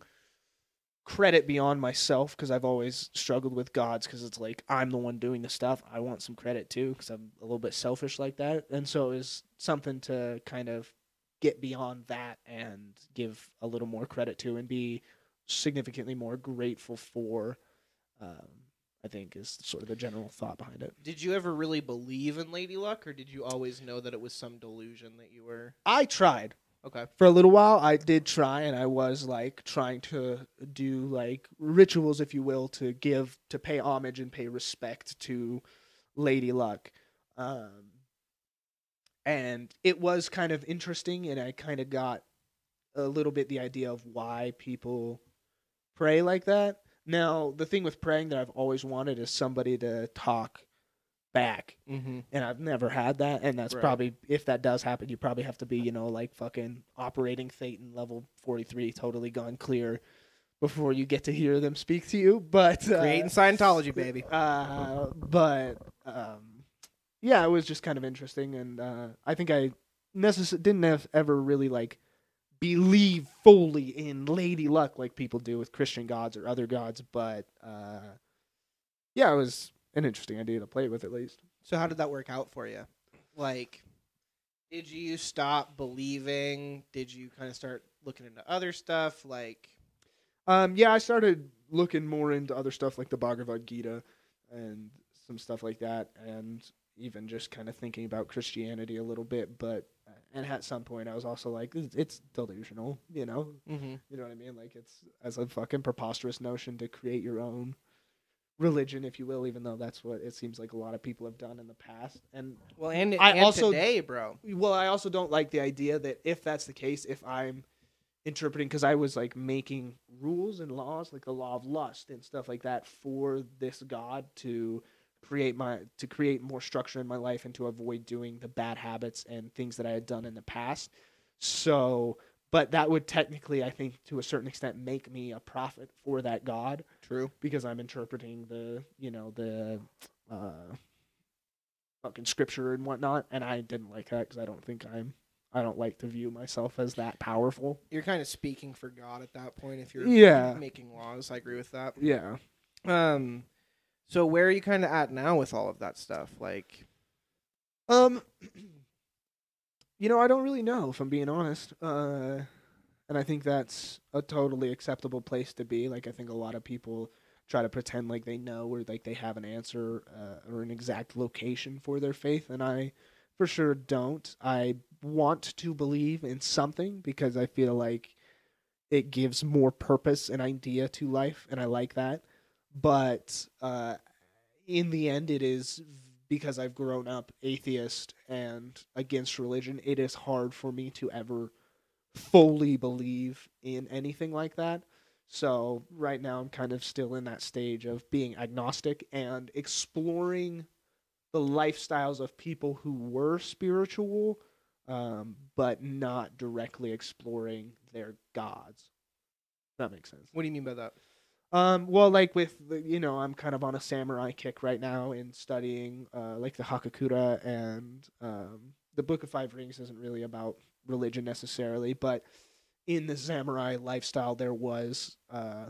[SPEAKER 3] credit beyond myself because I've always struggled with gods because it's like I'm the one doing the stuff. I want some credit too because I'm a little bit selfish like that. And so it was something to kind of get beyond that and give a little more credit to and be significantly more grateful for. Um, I think is sort of the general thought behind it.
[SPEAKER 1] Did you ever really believe in Lady Luck, or did you always know that it was some delusion that you were?
[SPEAKER 3] I tried.
[SPEAKER 1] Okay.
[SPEAKER 3] for a little while i did try and i was like trying to do like rituals if you will to give to pay homage and pay respect to lady luck um and it was kind of interesting and i kind of got a little bit the idea of why people pray like that now the thing with praying that i've always wanted is somebody to talk back
[SPEAKER 1] Mm-hmm.
[SPEAKER 3] and I've never had that. And that's
[SPEAKER 1] Right.
[SPEAKER 3] probably if that does happen, you probably have to be, you know, like fucking operating Thetan level forty three, totally gone clear before you get to hear them speak to you. But uh,
[SPEAKER 1] Creating Scientology, baby.
[SPEAKER 3] uh, but um, yeah, it was just kind of interesting, and uh, I think I necess- didn't have ever really like believe fully in Lady Luck like people do with Christian gods or other gods, but uh, yeah, it was an interesting idea to play with at least.
[SPEAKER 1] So how did that work out for you? Like, did you stop believing? Did you kind of start looking into other stuff? Like,
[SPEAKER 3] Um, yeah, I started looking more into other stuff like the Bhagavad Gita and some stuff like that, and even just kind of thinking about Christianity a little bit. But uh, and at some point, I was also like, it's, it's delusional, you know,
[SPEAKER 1] mm-hmm.
[SPEAKER 3] you know what I mean? Like it's as a fucking preposterous notion to create your own religion, if you will, even though that's what it seems like a lot of people have done in the past. And
[SPEAKER 1] well, and,
[SPEAKER 3] I
[SPEAKER 1] and
[SPEAKER 3] also-
[SPEAKER 1] today, bro.
[SPEAKER 3] well, I also don't like the idea that if that's the case, if I'm interpreting, because I was like making rules and laws, like the law of lust and stuff like that, for this God to create my to create more structure in my life and to avoid doing the bad habits and things that I had done in the past. So, but that would technically, I think, to a certain extent, make me a prophet for that God
[SPEAKER 1] True.
[SPEAKER 3] because I'm interpreting the you know the uh, fucking scripture and whatnot, and I didn't like that because I don't think I'm I don't like to view myself as that powerful.
[SPEAKER 1] You're kind of speaking for God at that point if you're
[SPEAKER 3] Yeah.
[SPEAKER 1] making laws. I agree with that.
[SPEAKER 3] Yeah.
[SPEAKER 1] Um, so where are you kind of at now with all of that stuff? Like,
[SPEAKER 3] Um, you know, I don't really know if I'm being honest. Uh, and I think that's a totally acceptable place to be. Like, I think a lot of people try to pretend like they know or like they have an answer uh, or an exact location for their faith, and I for sure don't. I want to believe in something because I feel like it gives more purpose and idea to life, and I like that. But uh, in the end, it is because I've grown up atheist and against religion. It is hard for me to ever fully believe in anything like that. So right now, I'm kind of still in that stage of being agnostic and exploring the lifestyles of people who were spiritual, um, but not directly exploring their gods. That makes sense.
[SPEAKER 1] what do you mean by that?
[SPEAKER 3] Um, well, like with the, you know, I'm kind of on a samurai kick right now in studying uh, like the Hagakure and um, the Book of Five Rings isn't really about religion necessarily, but in the samurai lifestyle there was uh,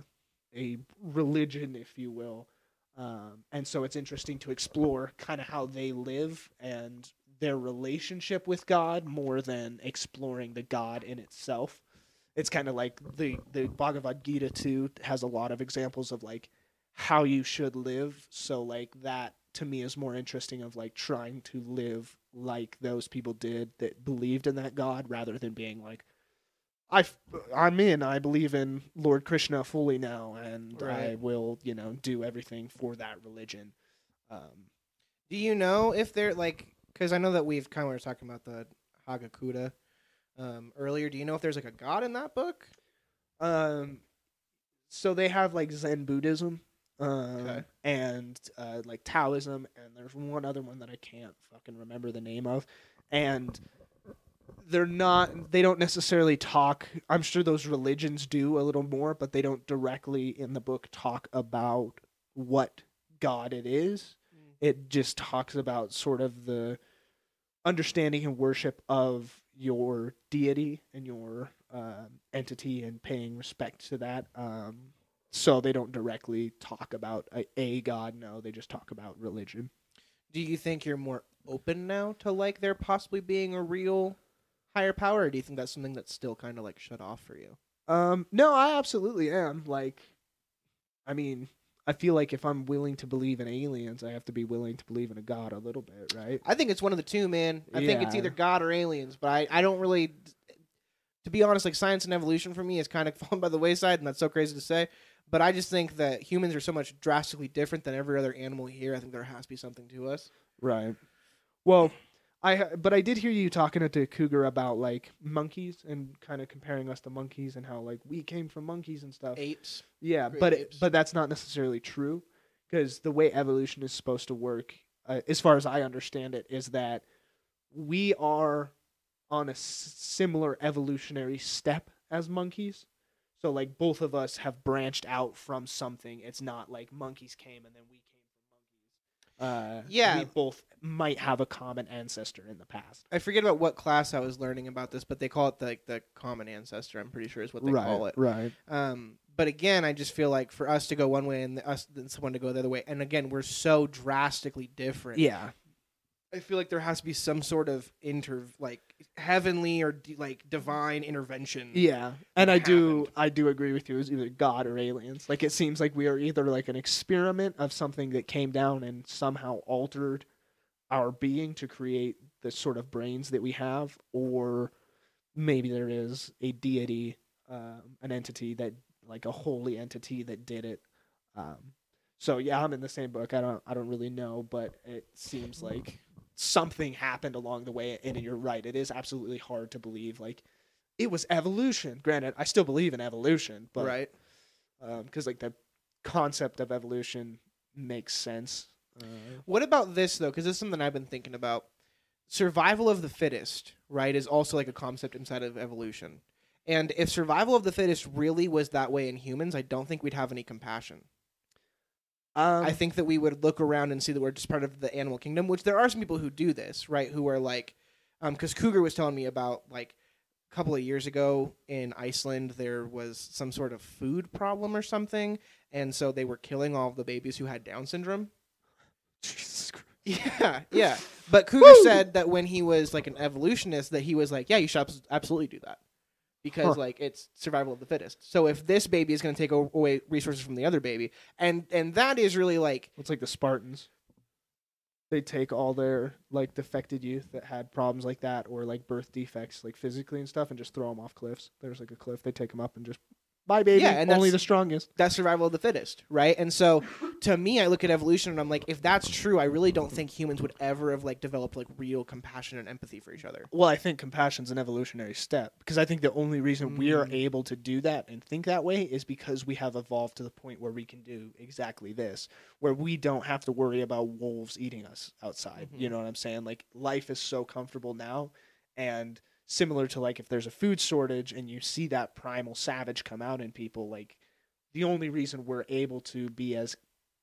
[SPEAKER 3] a religion, if you will, um, and so it's interesting to explore kind of how they live and their relationship with God more than exploring the God in itself it's kind of like the the Bhagavad Gita too has a lot of examples of like how you should live. So like that to me is more interesting of like trying to live like those people did that believed in that God rather than being like I I'm in. I believe in Lord Krishna fully now, and I will you know do everything for that religion. Um,
[SPEAKER 1] Do you know if they're like? Because I know that we've kind of were talking about the Hagakure um, earlier. Do you know if there's like a god in that book?
[SPEAKER 3] Um, so they have like Zen Buddhism, um,
[SPEAKER 1] Okay.
[SPEAKER 3] and uh, like Taoism, and there's one other one that I can't fucking remember the name of, and they're not. They don't necessarily talk. I'm sure those religions do a little more, but they don't directly in the book talk about what God it is. It just talks about sort of the understanding and worship of your deity and your uh, entity and paying respect to that. Um, so they don't directly talk about a, a god. No, they just talk about religion.
[SPEAKER 1] Do you think you're more open now to like there possibly being a real higher power, or do you think that's something that's still kind of like shut off for you?
[SPEAKER 3] Um, no, I absolutely am. Like, I mean, I feel like if I'm willing to believe in aliens, I have to be willing to believe in a god a little bit, right?
[SPEAKER 1] I think it's one of the two, man. I think it's either God or aliens, but I, I don't really. To be honest, like science and evolution for me is kind of fallen by the wayside, and that's so crazy to say. But I just think that humans are so much drastically different than every other animal here. I think there has to be something to us.
[SPEAKER 3] Right. Well, I but I did hear you talking to Cougar about like monkeys and kind of comparing us to monkeys and how like we came from monkeys and stuff.
[SPEAKER 1] Apes.
[SPEAKER 3] Yeah, but it, but that's not necessarily true because the way evolution is supposed to work, uh, as far as I understand it, is that we are on a s- similar evolutionary step as monkeys. So like both of us have branched out from something. It's not like monkeys came and then we came. Uh,
[SPEAKER 1] Yeah.
[SPEAKER 3] we both might have a common ancestor in the past.
[SPEAKER 1] I forget about what class I was learning about this, but they call it the, like the common ancestor. I'm pretty sure is what they call it.
[SPEAKER 3] Right.
[SPEAKER 1] Um, but again, I just feel like for us to go one way and us and someone to go the other way, and again, we're so drastically different.
[SPEAKER 3] Yeah.
[SPEAKER 1] I feel like there has to be some sort of inter like heavenly or d- like divine intervention.
[SPEAKER 3] Yeah, and I do
[SPEAKER 1] happened.
[SPEAKER 3] I do agree with you. It's either God or aliens. Like it seems like we are either like an experiment of something that came down and somehow altered our being to create the sort of brains that we have, or maybe there is a deity, um, an entity that like a holy entity that did it. Um, so yeah, I'm in the same book. I don't I don't really know, but it seems like something happened along the way. And you're right, it is absolutely hard to believe. Like it was evolution. Granted, I still believe in evolution, but
[SPEAKER 1] right.
[SPEAKER 3] because like the concept of evolution makes sense. Uh,
[SPEAKER 1] What about this though? Because this is something I've been thinking about. Survival of the fittest, right, is also like a concept inside of evolution. And if survival of the fittest really was that way in humans, I don't think we'd have any compassion.
[SPEAKER 3] Um,
[SPEAKER 1] I think that we would look around and see that we're just part of the animal kingdom, which there are some people who do this, right? Who are like, because Cougar was telling me about like a couple of years ago in Iceland, there was some sort of food problem or something, and so they were killing all the babies who had Down syndrome.
[SPEAKER 3] Jesus Christ.
[SPEAKER 1] Yeah, yeah. But Cougar
[SPEAKER 3] Woo!
[SPEAKER 1] said that when he was like an evolutionist, that he was like, yeah, you should abs- absolutely do that because
[SPEAKER 3] Huh.
[SPEAKER 1] like it's survival of the fittest. So if this baby is going to take away resources from the other baby, and and that is really like
[SPEAKER 3] It's like the Spartans. They take all their like defected youth that had problems like that or like birth defects, like physically and stuff, and just throw them off cliffs. There's like a cliff. They take them up and just bye, baby.
[SPEAKER 1] Yeah, and
[SPEAKER 3] only the strongest.
[SPEAKER 1] that's survival of the fittest, right? And so to me, I look at evolution and I'm like, if that's true, I really don't think humans would ever have like developed like real compassion and empathy for each other.
[SPEAKER 3] Well, I think compassion's an evolutionary step because I think the only reason we are
[SPEAKER 1] Mm.
[SPEAKER 3] able to do that and think that way is because we have evolved to the point where we can do exactly this, where we don't have to worry about wolves eating us outside. You
[SPEAKER 1] Mhm.
[SPEAKER 3] know what I'm saying? Like life is so comfortable now, and similar to like if there's a food shortage and you see that primal savage come out in people, like the only reason we're able to be as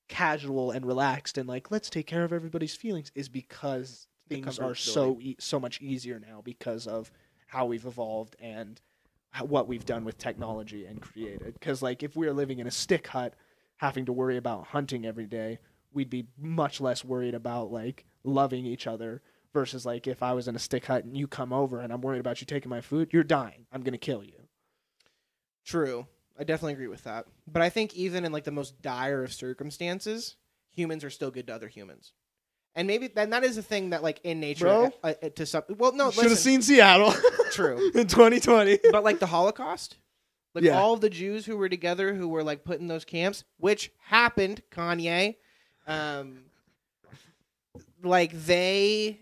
[SPEAKER 3] casual and relaxed and like let's take care of everybody's feelings is because things are so e- so much easier now because of how we've evolved and how, what we've done with technology and created. Because like if we were living in a stick hut, having to worry about hunting every day, we'd be much less worried about like loving each other. Versus like if I was in a stick hut and you come over and I'm worried about you taking my food, you're dying. I'm gonna kill you.
[SPEAKER 1] True. I definitely agree with that. But I think even in like the most dire of circumstances, humans are still good to other humans. And maybe then that is a thing that like in nature
[SPEAKER 3] Bro.
[SPEAKER 1] uh, uh, to some well no
[SPEAKER 3] Should have seen Seattle
[SPEAKER 1] true.
[SPEAKER 3] in 2020.
[SPEAKER 1] but like the Holocaust, like
[SPEAKER 3] Yeah.
[SPEAKER 1] all the Jews who were together who were like put in those camps, which happened, Kanye, um, like they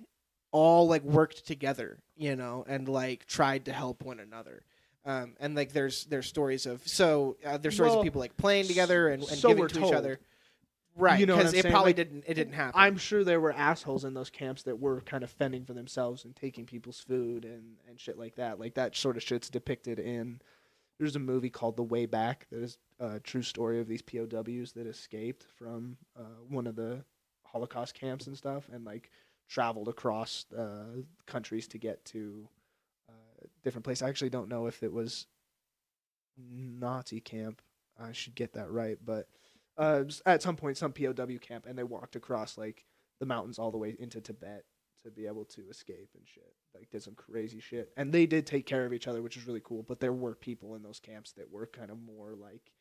[SPEAKER 1] all like worked together, you know, and like tried to help one another. Um, and like there's there's stories of so uh, there's stories
[SPEAKER 3] Well,
[SPEAKER 1] of people like playing together and, and
[SPEAKER 3] so
[SPEAKER 1] giving to each other, right?
[SPEAKER 3] You know
[SPEAKER 1] Because it probably
[SPEAKER 3] Like,
[SPEAKER 1] didn't it didn't happen.
[SPEAKER 3] I'm sure there were assholes in those camps that were kind of fending for themselves and taking people's food and, and shit like that. Like that sort of shit's depicted in. There's a movie called The Way Back that is a true story of these POWs that escaped from uh, one of the Holocaust camps and stuff and like traveled across uh, countries to get to uh, different place. I actually don't know if it was Nazi camp. I should get that right, but uh, at some point, some POW camp, and they walked across like the mountains all the way into Tibet to be able to escape and shit. Like did some crazy shit, and they did take care of each other, which is really cool. But there were people in those camps that were kind of more like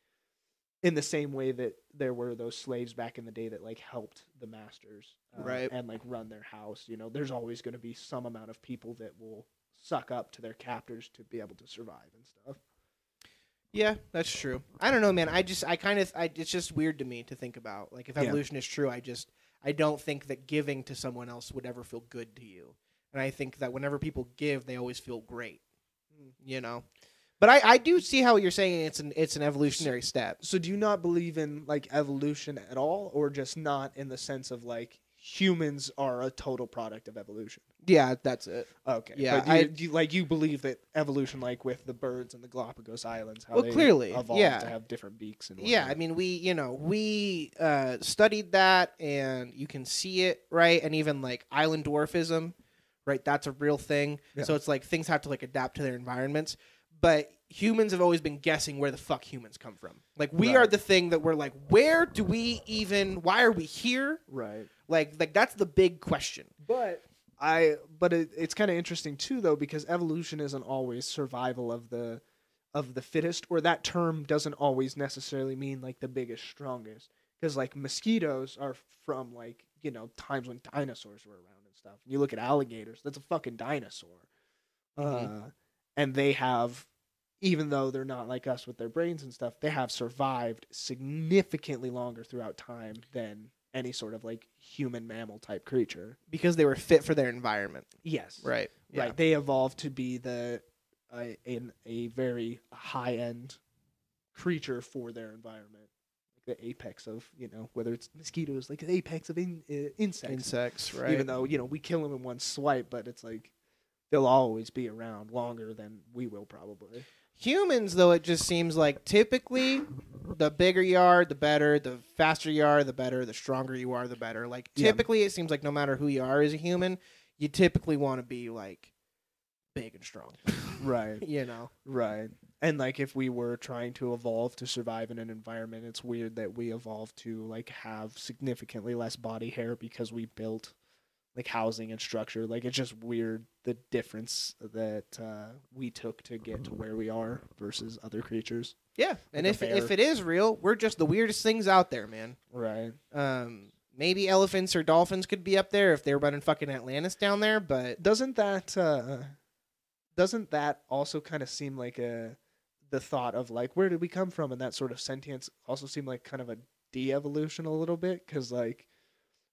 [SPEAKER 3] in the same way that there were those slaves back in the day that like helped the masters uh,
[SPEAKER 1] Right.
[SPEAKER 3] and like run their house you know there's always going to be some amount of people that will suck up to their captors to be able to survive and stuff
[SPEAKER 1] Yeah, that's true. I don't know, man. I just, I kind of, I, it's just weird to me to think about. Like, if
[SPEAKER 3] Yeah.
[SPEAKER 1] evolution is true, I just, I don't think that giving to someone else would ever feel good to you. And I think that whenever people give, they always feel great.
[SPEAKER 3] Mm.
[SPEAKER 1] You know. But I, I do see how you're saying it's an, it's an evolutionary step.
[SPEAKER 3] so do you not believe in like evolution at all or just not in the sense of like humans are a total product of evolution
[SPEAKER 1] Yeah, that's it.
[SPEAKER 3] okay
[SPEAKER 1] Yeah,
[SPEAKER 3] but do you,
[SPEAKER 1] I-
[SPEAKER 3] you- like you believe that evolution like with the birds and the galapagos islands how
[SPEAKER 1] Well,
[SPEAKER 3] they
[SPEAKER 1] clearly,
[SPEAKER 3] evolved
[SPEAKER 1] yeah.
[SPEAKER 3] to have different beaks and
[SPEAKER 1] Yeah,
[SPEAKER 3] whatnot.
[SPEAKER 1] I mean, we, you know, we uh, studied that, and you can see it, right? And even like island dwarfism, right? That's a real thing.
[SPEAKER 3] Yeah.
[SPEAKER 1] So it's like things have to like adapt to their environments. But humans have always been guessing where the fuck humans come from. Like we are the thing that we're like, where do we even? Why are we here?
[SPEAKER 3] right
[SPEAKER 1] Like, like that's the big question.
[SPEAKER 3] But I but it, it's kind of interesting too though because evolution isn't always survival of the of the fittest or that term doesn't always necessarily mean like the biggest strongest because like mosquitoes are from like you know times when dinosaurs were around and stuff. and You look at alligators, that's a fucking dinosaur.
[SPEAKER 1] Mhm.
[SPEAKER 3] Uh and they have even though they're not like us with their brains and stuff, they have survived significantly longer throughout time than any sort of like human mammal type creature.
[SPEAKER 1] Because they were fit for their environment.
[SPEAKER 3] Yes.
[SPEAKER 1] Right. Yeah.
[SPEAKER 3] Right. They evolved to be the uh, in a very high end creature for their environment. Like the apex of, you know, whether it's mosquitoes, like the apex of in, uh, insects.
[SPEAKER 1] Insects, right?
[SPEAKER 3] Even though, you know, we kill them in one swipe, but it's like they'll always be around longer than we will probably.
[SPEAKER 1] Humans, though, it just seems like typically the bigger you are, the better. The faster you are, the better. The stronger you are, the better. Like
[SPEAKER 3] Yeah.
[SPEAKER 1] typically, it seems like no matter who you are as a human, you typically want to be like big and strong.
[SPEAKER 3] Right.
[SPEAKER 1] you know?
[SPEAKER 3] Right. And like if we were trying to evolve to survive in an environment, it's weird that we evolved to like have significantly less body hair because we built like housing and structure. Like it's just weird the difference that uh, we took to get to where we are versus other creatures.
[SPEAKER 1] Yeah. And
[SPEAKER 3] Like
[SPEAKER 1] if if it is real, we're just the weirdest things out there, man.
[SPEAKER 3] Right.
[SPEAKER 1] Um, maybe elephants or dolphins could be up there if they were running fucking Atlantis down there, but
[SPEAKER 3] Doesn't that uh, doesn't that also kind of seem like a the thought of like where did we come from and that sort of sentience also seem like kind of a de-evolution a little bit because like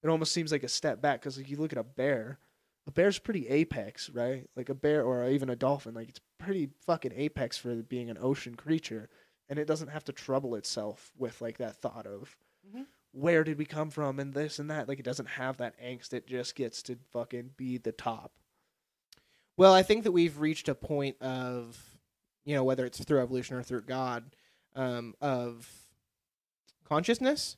[SPEAKER 3] it almost seems like a step back because like, you look at a bear a bear's pretty apex right? Like a bear or even a dolphin like it's pretty fucking apex for being an ocean creature and it doesn't have to trouble itself with like that thought of
[SPEAKER 1] Mhm.
[SPEAKER 3] where did we come from? and this and that like it doesn't have that angst it just gets to fucking be the top.
[SPEAKER 1] Well, I think that we've reached a point of, you know, whether it's through evolution or through God, um, of consciousness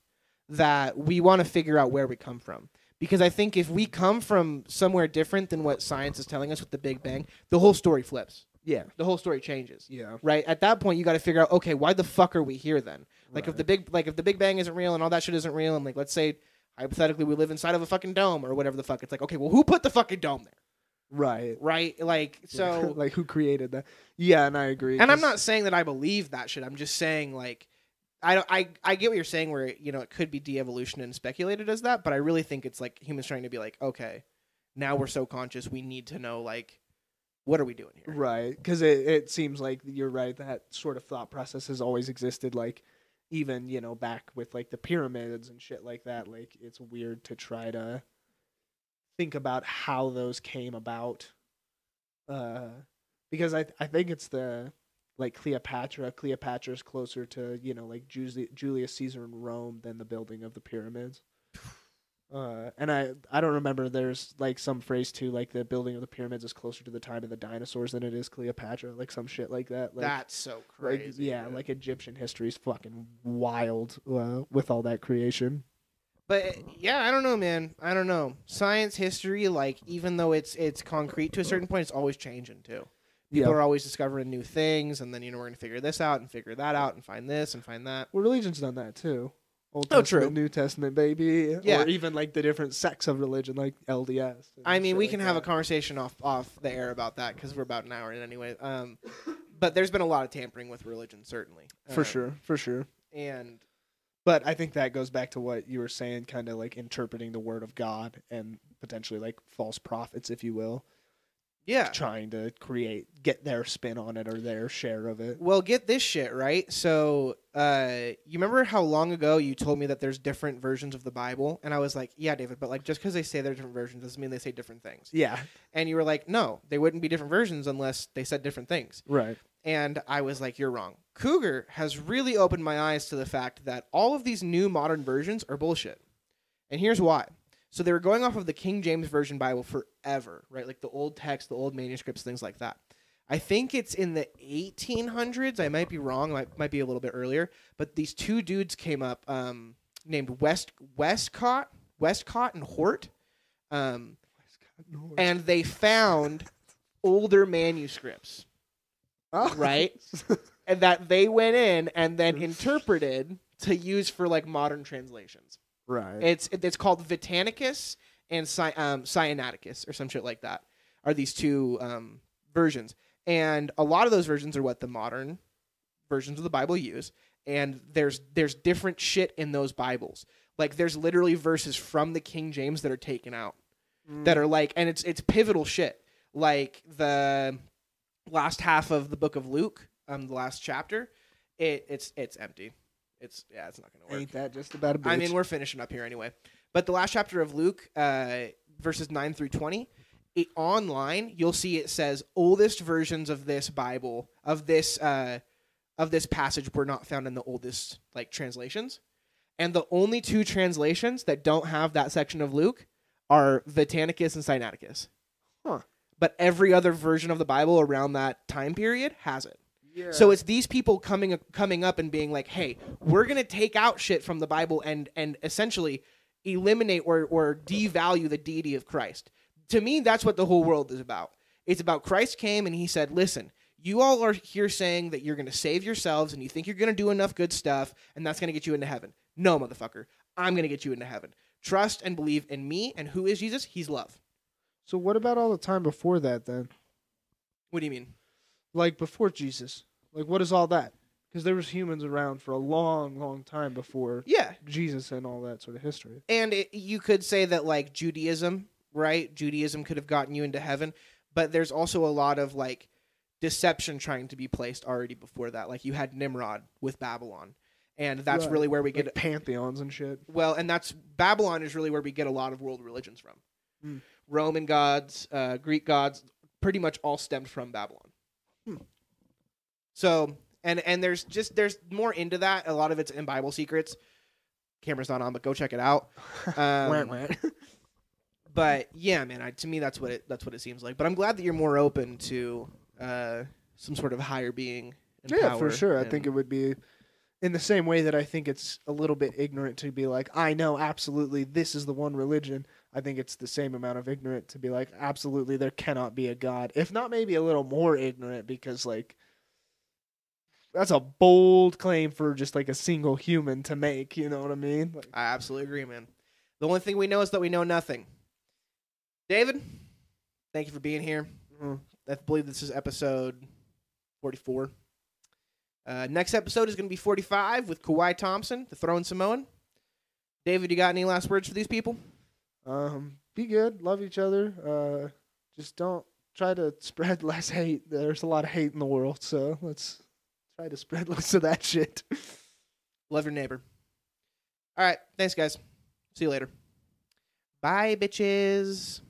[SPEAKER 1] that we want to figure out where we come from. Because I think if we come from somewhere different than what science is telling us with the Big Bang, the whole story flips.
[SPEAKER 3] yeah
[SPEAKER 1] The whole story changes.
[SPEAKER 3] yeah
[SPEAKER 1] Right at that point, you got to figure out, okay, why the fuck are we here then? Like if the big, like if the Big Bang isn't real and all that shit isn't real, and like let's say hypothetically we live inside of a fucking dome or whatever the fuck, it's like, okay, well, who put the fucking dome there?
[SPEAKER 3] right
[SPEAKER 1] Right? Like so.
[SPEAKER 3] like who created that yeah and i agree
[SPEAKER 1] and I'm not saying that I believe that shit. I'm just saying like I I I get what you're saying where you know it could be de-evolution and speculated as that, but I really think it's like humans trying to be like, okay, now we're so conscious, we need to know like what are we doing here?
[SPEAKER 3] right because it, it seems like you're right that sort of thought process has always existed like even you know back with like the pyramids and shit like that like it's weird to try to think about how those came about uh because i i think it's the like cleopatra cleopatra's closer to you know like Julius, julius caesar in rome than the building of the pyramids uh, and I I don't remember. There's like some phrase too, like the building of the pyramids is closer to the time of the dinosaurs than it is Cleopatra, like some shit like that. Like,
[SPEAKER 1] That's so
[SPEAKER 3] like
[SPEAKER 1] crazy.
[SPEAKER 3] yeah,
[SPEAKER 1] dude.
[SPEAKER 3] like Egyptian history is fucking wild uh, with all that creation.
[SPEAKER 1] But yeah, I don't know, man. I don't know. Science history, like even though it's it's concrete to a certain point, it's always changing too. People
[SPEAKER 3] Yeah.
[SPEAKER 1] are always discovering new things, and then you know we're gonna figure this out and figure that out and find this and find that.
[SPEAKER 3] Well, religion's done that too. Old
[SPEAKER 1] Oh,
[SPEAKER 3] Testament,
[SPEAKER 1] true.
[SPEAKER 3] New Testament, baby.
[SPEAKER 1] Yeah.
[SPEAKER 3] Or even like the different sects of religion, like LDS.
[SPEAKER 1] I mean, we
[SPEAKER 3] like
[SPEAKER 1] can have a conversation off off the air about that because we're about an hour in anyway. Um, but there's been a lot of tampering with religion, certainly,
[SPEAKER 3] for
[SPEAKER 1] Um,
[SPEAKER 3] sure, for sure.
[SPEAKER 1] And
[SPEAKER 3] But I think that goes back to what you were saying, kind of like interpreting the word of God and potentially like false prophets, if you will,
[SPEAKER 1] yeah,
[SPEAKER 3] trying to create, get their spin on it or their share of it.
[SPEAKER 1] Well, get this shit right. So, uh, you remember how long ago you told me that there's different versions of the Bible, and I was like, "Yeah, David," but like just because they say they're different versions doesn't mean they say different things.
[SPEAKER 3] Yeah,
[SPEAKER 1] And you were like, "No, they wouldn't be different versions unless they said different things."
[SPEAKER 3] right.
[SPEAKER 1] And I was like, "You're wrong." Cougar has really opened my eyes to the fact that all of these new modern versions are bullshit, and here's why. So they were going off of the King James Version Bible forever, right? Like the old text, the old manuscripts, things like that. I think it's in the 1800s. I might be wrong. Might might be a little bit earlier. But these two dudes came up, um, named West Westcott, Westcott and Hort, um, and they found older manuscripts,
[SPEAKER 3] Oh.
[SPEAKER 1] right? and that they went in and then interpreted to use for like modern translations.
[SPEAKER 3] Right.
[SPEAKER 1] It's it's called Vitanicus and Cy, um, Sinaiticus or some shit like that. Are these two um, versions? And a lot of those versions are what the modern versions of the Bible use. And there's there's different shit in those Bibles. Like there's literally verses from the King James that are taken out that are like, and it's it's pivotal shit. Like the last half of the book of Luke, um, the last chapter, it it's it's empty. It's yeah, it's not gonna work.
[SPEAKER 3] Ain't that just about a bitch?
[SPEAKER 1] I mean, we're finishing up here anyway. But the last chapter of Luke, uh, verses 9 through 20, it, online, you'll see it says oldest versions of this Bible, of this uh, of this passage were not found in the oldest like translations. And the only two translations that don't have that section of Luke are Vitanicus and Sinaiticus.
[SPEAKER 3] Huh.
[SPEAKER 1] But every other version of the Bible around that time period has it.
[SPEAKER 3] Yeah.
[SPEAKER 1] So it's these people coming coming up and being like, "Hey, we're gonna take out shit from the Bible and and essentially eliminate or or devalue the deity of Christ." To me, that's what the whole world is about. It's about Christ came and he said, "Listen, you all are here saying that you're gonna save yourselves and you think you're gonna do enough good stuff and that's gonna get you into heaven. No, motherfucker, I'm gonna get you into heaven. Trust and believe in me. And who is Jesus? He's love.
[SPEAKER 3] so what about all the time before that then?
[SPEAKER 1] What do you mean?
[SPEAKER 3] Like before Jesus? Like what is all that? Because there was humans around for a long, long time before
[SPEAKER 1] Yeah,
[SPEAKER 3] Jesus and all that sort of history.
[SPEAKER 1] and it, you could say that like Judaism, right? Judaism could have gotten you into heaven, but there's also a lot of like deception trying to be placed already before that. Like you had Nimrod with Babylon, and that's
[SPEAKER 3] Right.
[SPEAKER 1] really where we get
[SPEAKER 3] pantheons and shit.
[SPEAKER 1] well, and that's Babylon is really where we get a lot of world religions from.
[SPEAKER 3] Hmm.
[SPEAKER 1] Roman gods, uh, Greek gods, pretty much all stemmed from Babylon.
[SPEAKER 3] Hmm.
[SPEAKER 1] So, and and there's just there's more into that. A lot of it's in Bible secrets. Camera's not on, but go check it out. Um,
[SPEAKER 3] Wah, wah.
[SPEAKER 1] but yeah, man, I, to me that's what it that's what it seems like. But I'm glad that you're more open to uh, some sort of higher being. And
[SPEAKER 3] yeah, for sure. I think it would be in the same way that I think it's a little bit ignorant to be like, I know absolutely this is the one religion. I think it's the same amount of ignorant to be like, absolutely there cannot be a God. If not, maybe a little more ignorant because like that's a bold claim for just like a single human to make. You know what I mean? Like,
[SPEAKER 1] I absolutely agree, man. The only thing we know is that we know nothing. David, thank you for being here.
[SPEAKER 3] Mhm.
[SPEAKER 1] I believe this is episode 44. Uh, next episode is going to be 45 with Kawhi Thompson, the throwing Samoan. David, you got any last words for these people?
[SPEAKER 3] Um, be good, love each other. Uh, just don't try to spread less hate. There's a lot of hate in the world, so let's try to spread less of that shit.
[SPEAKER 1] Love your neighbor. All right. Thanks, guys. See you later. Bye, bitches.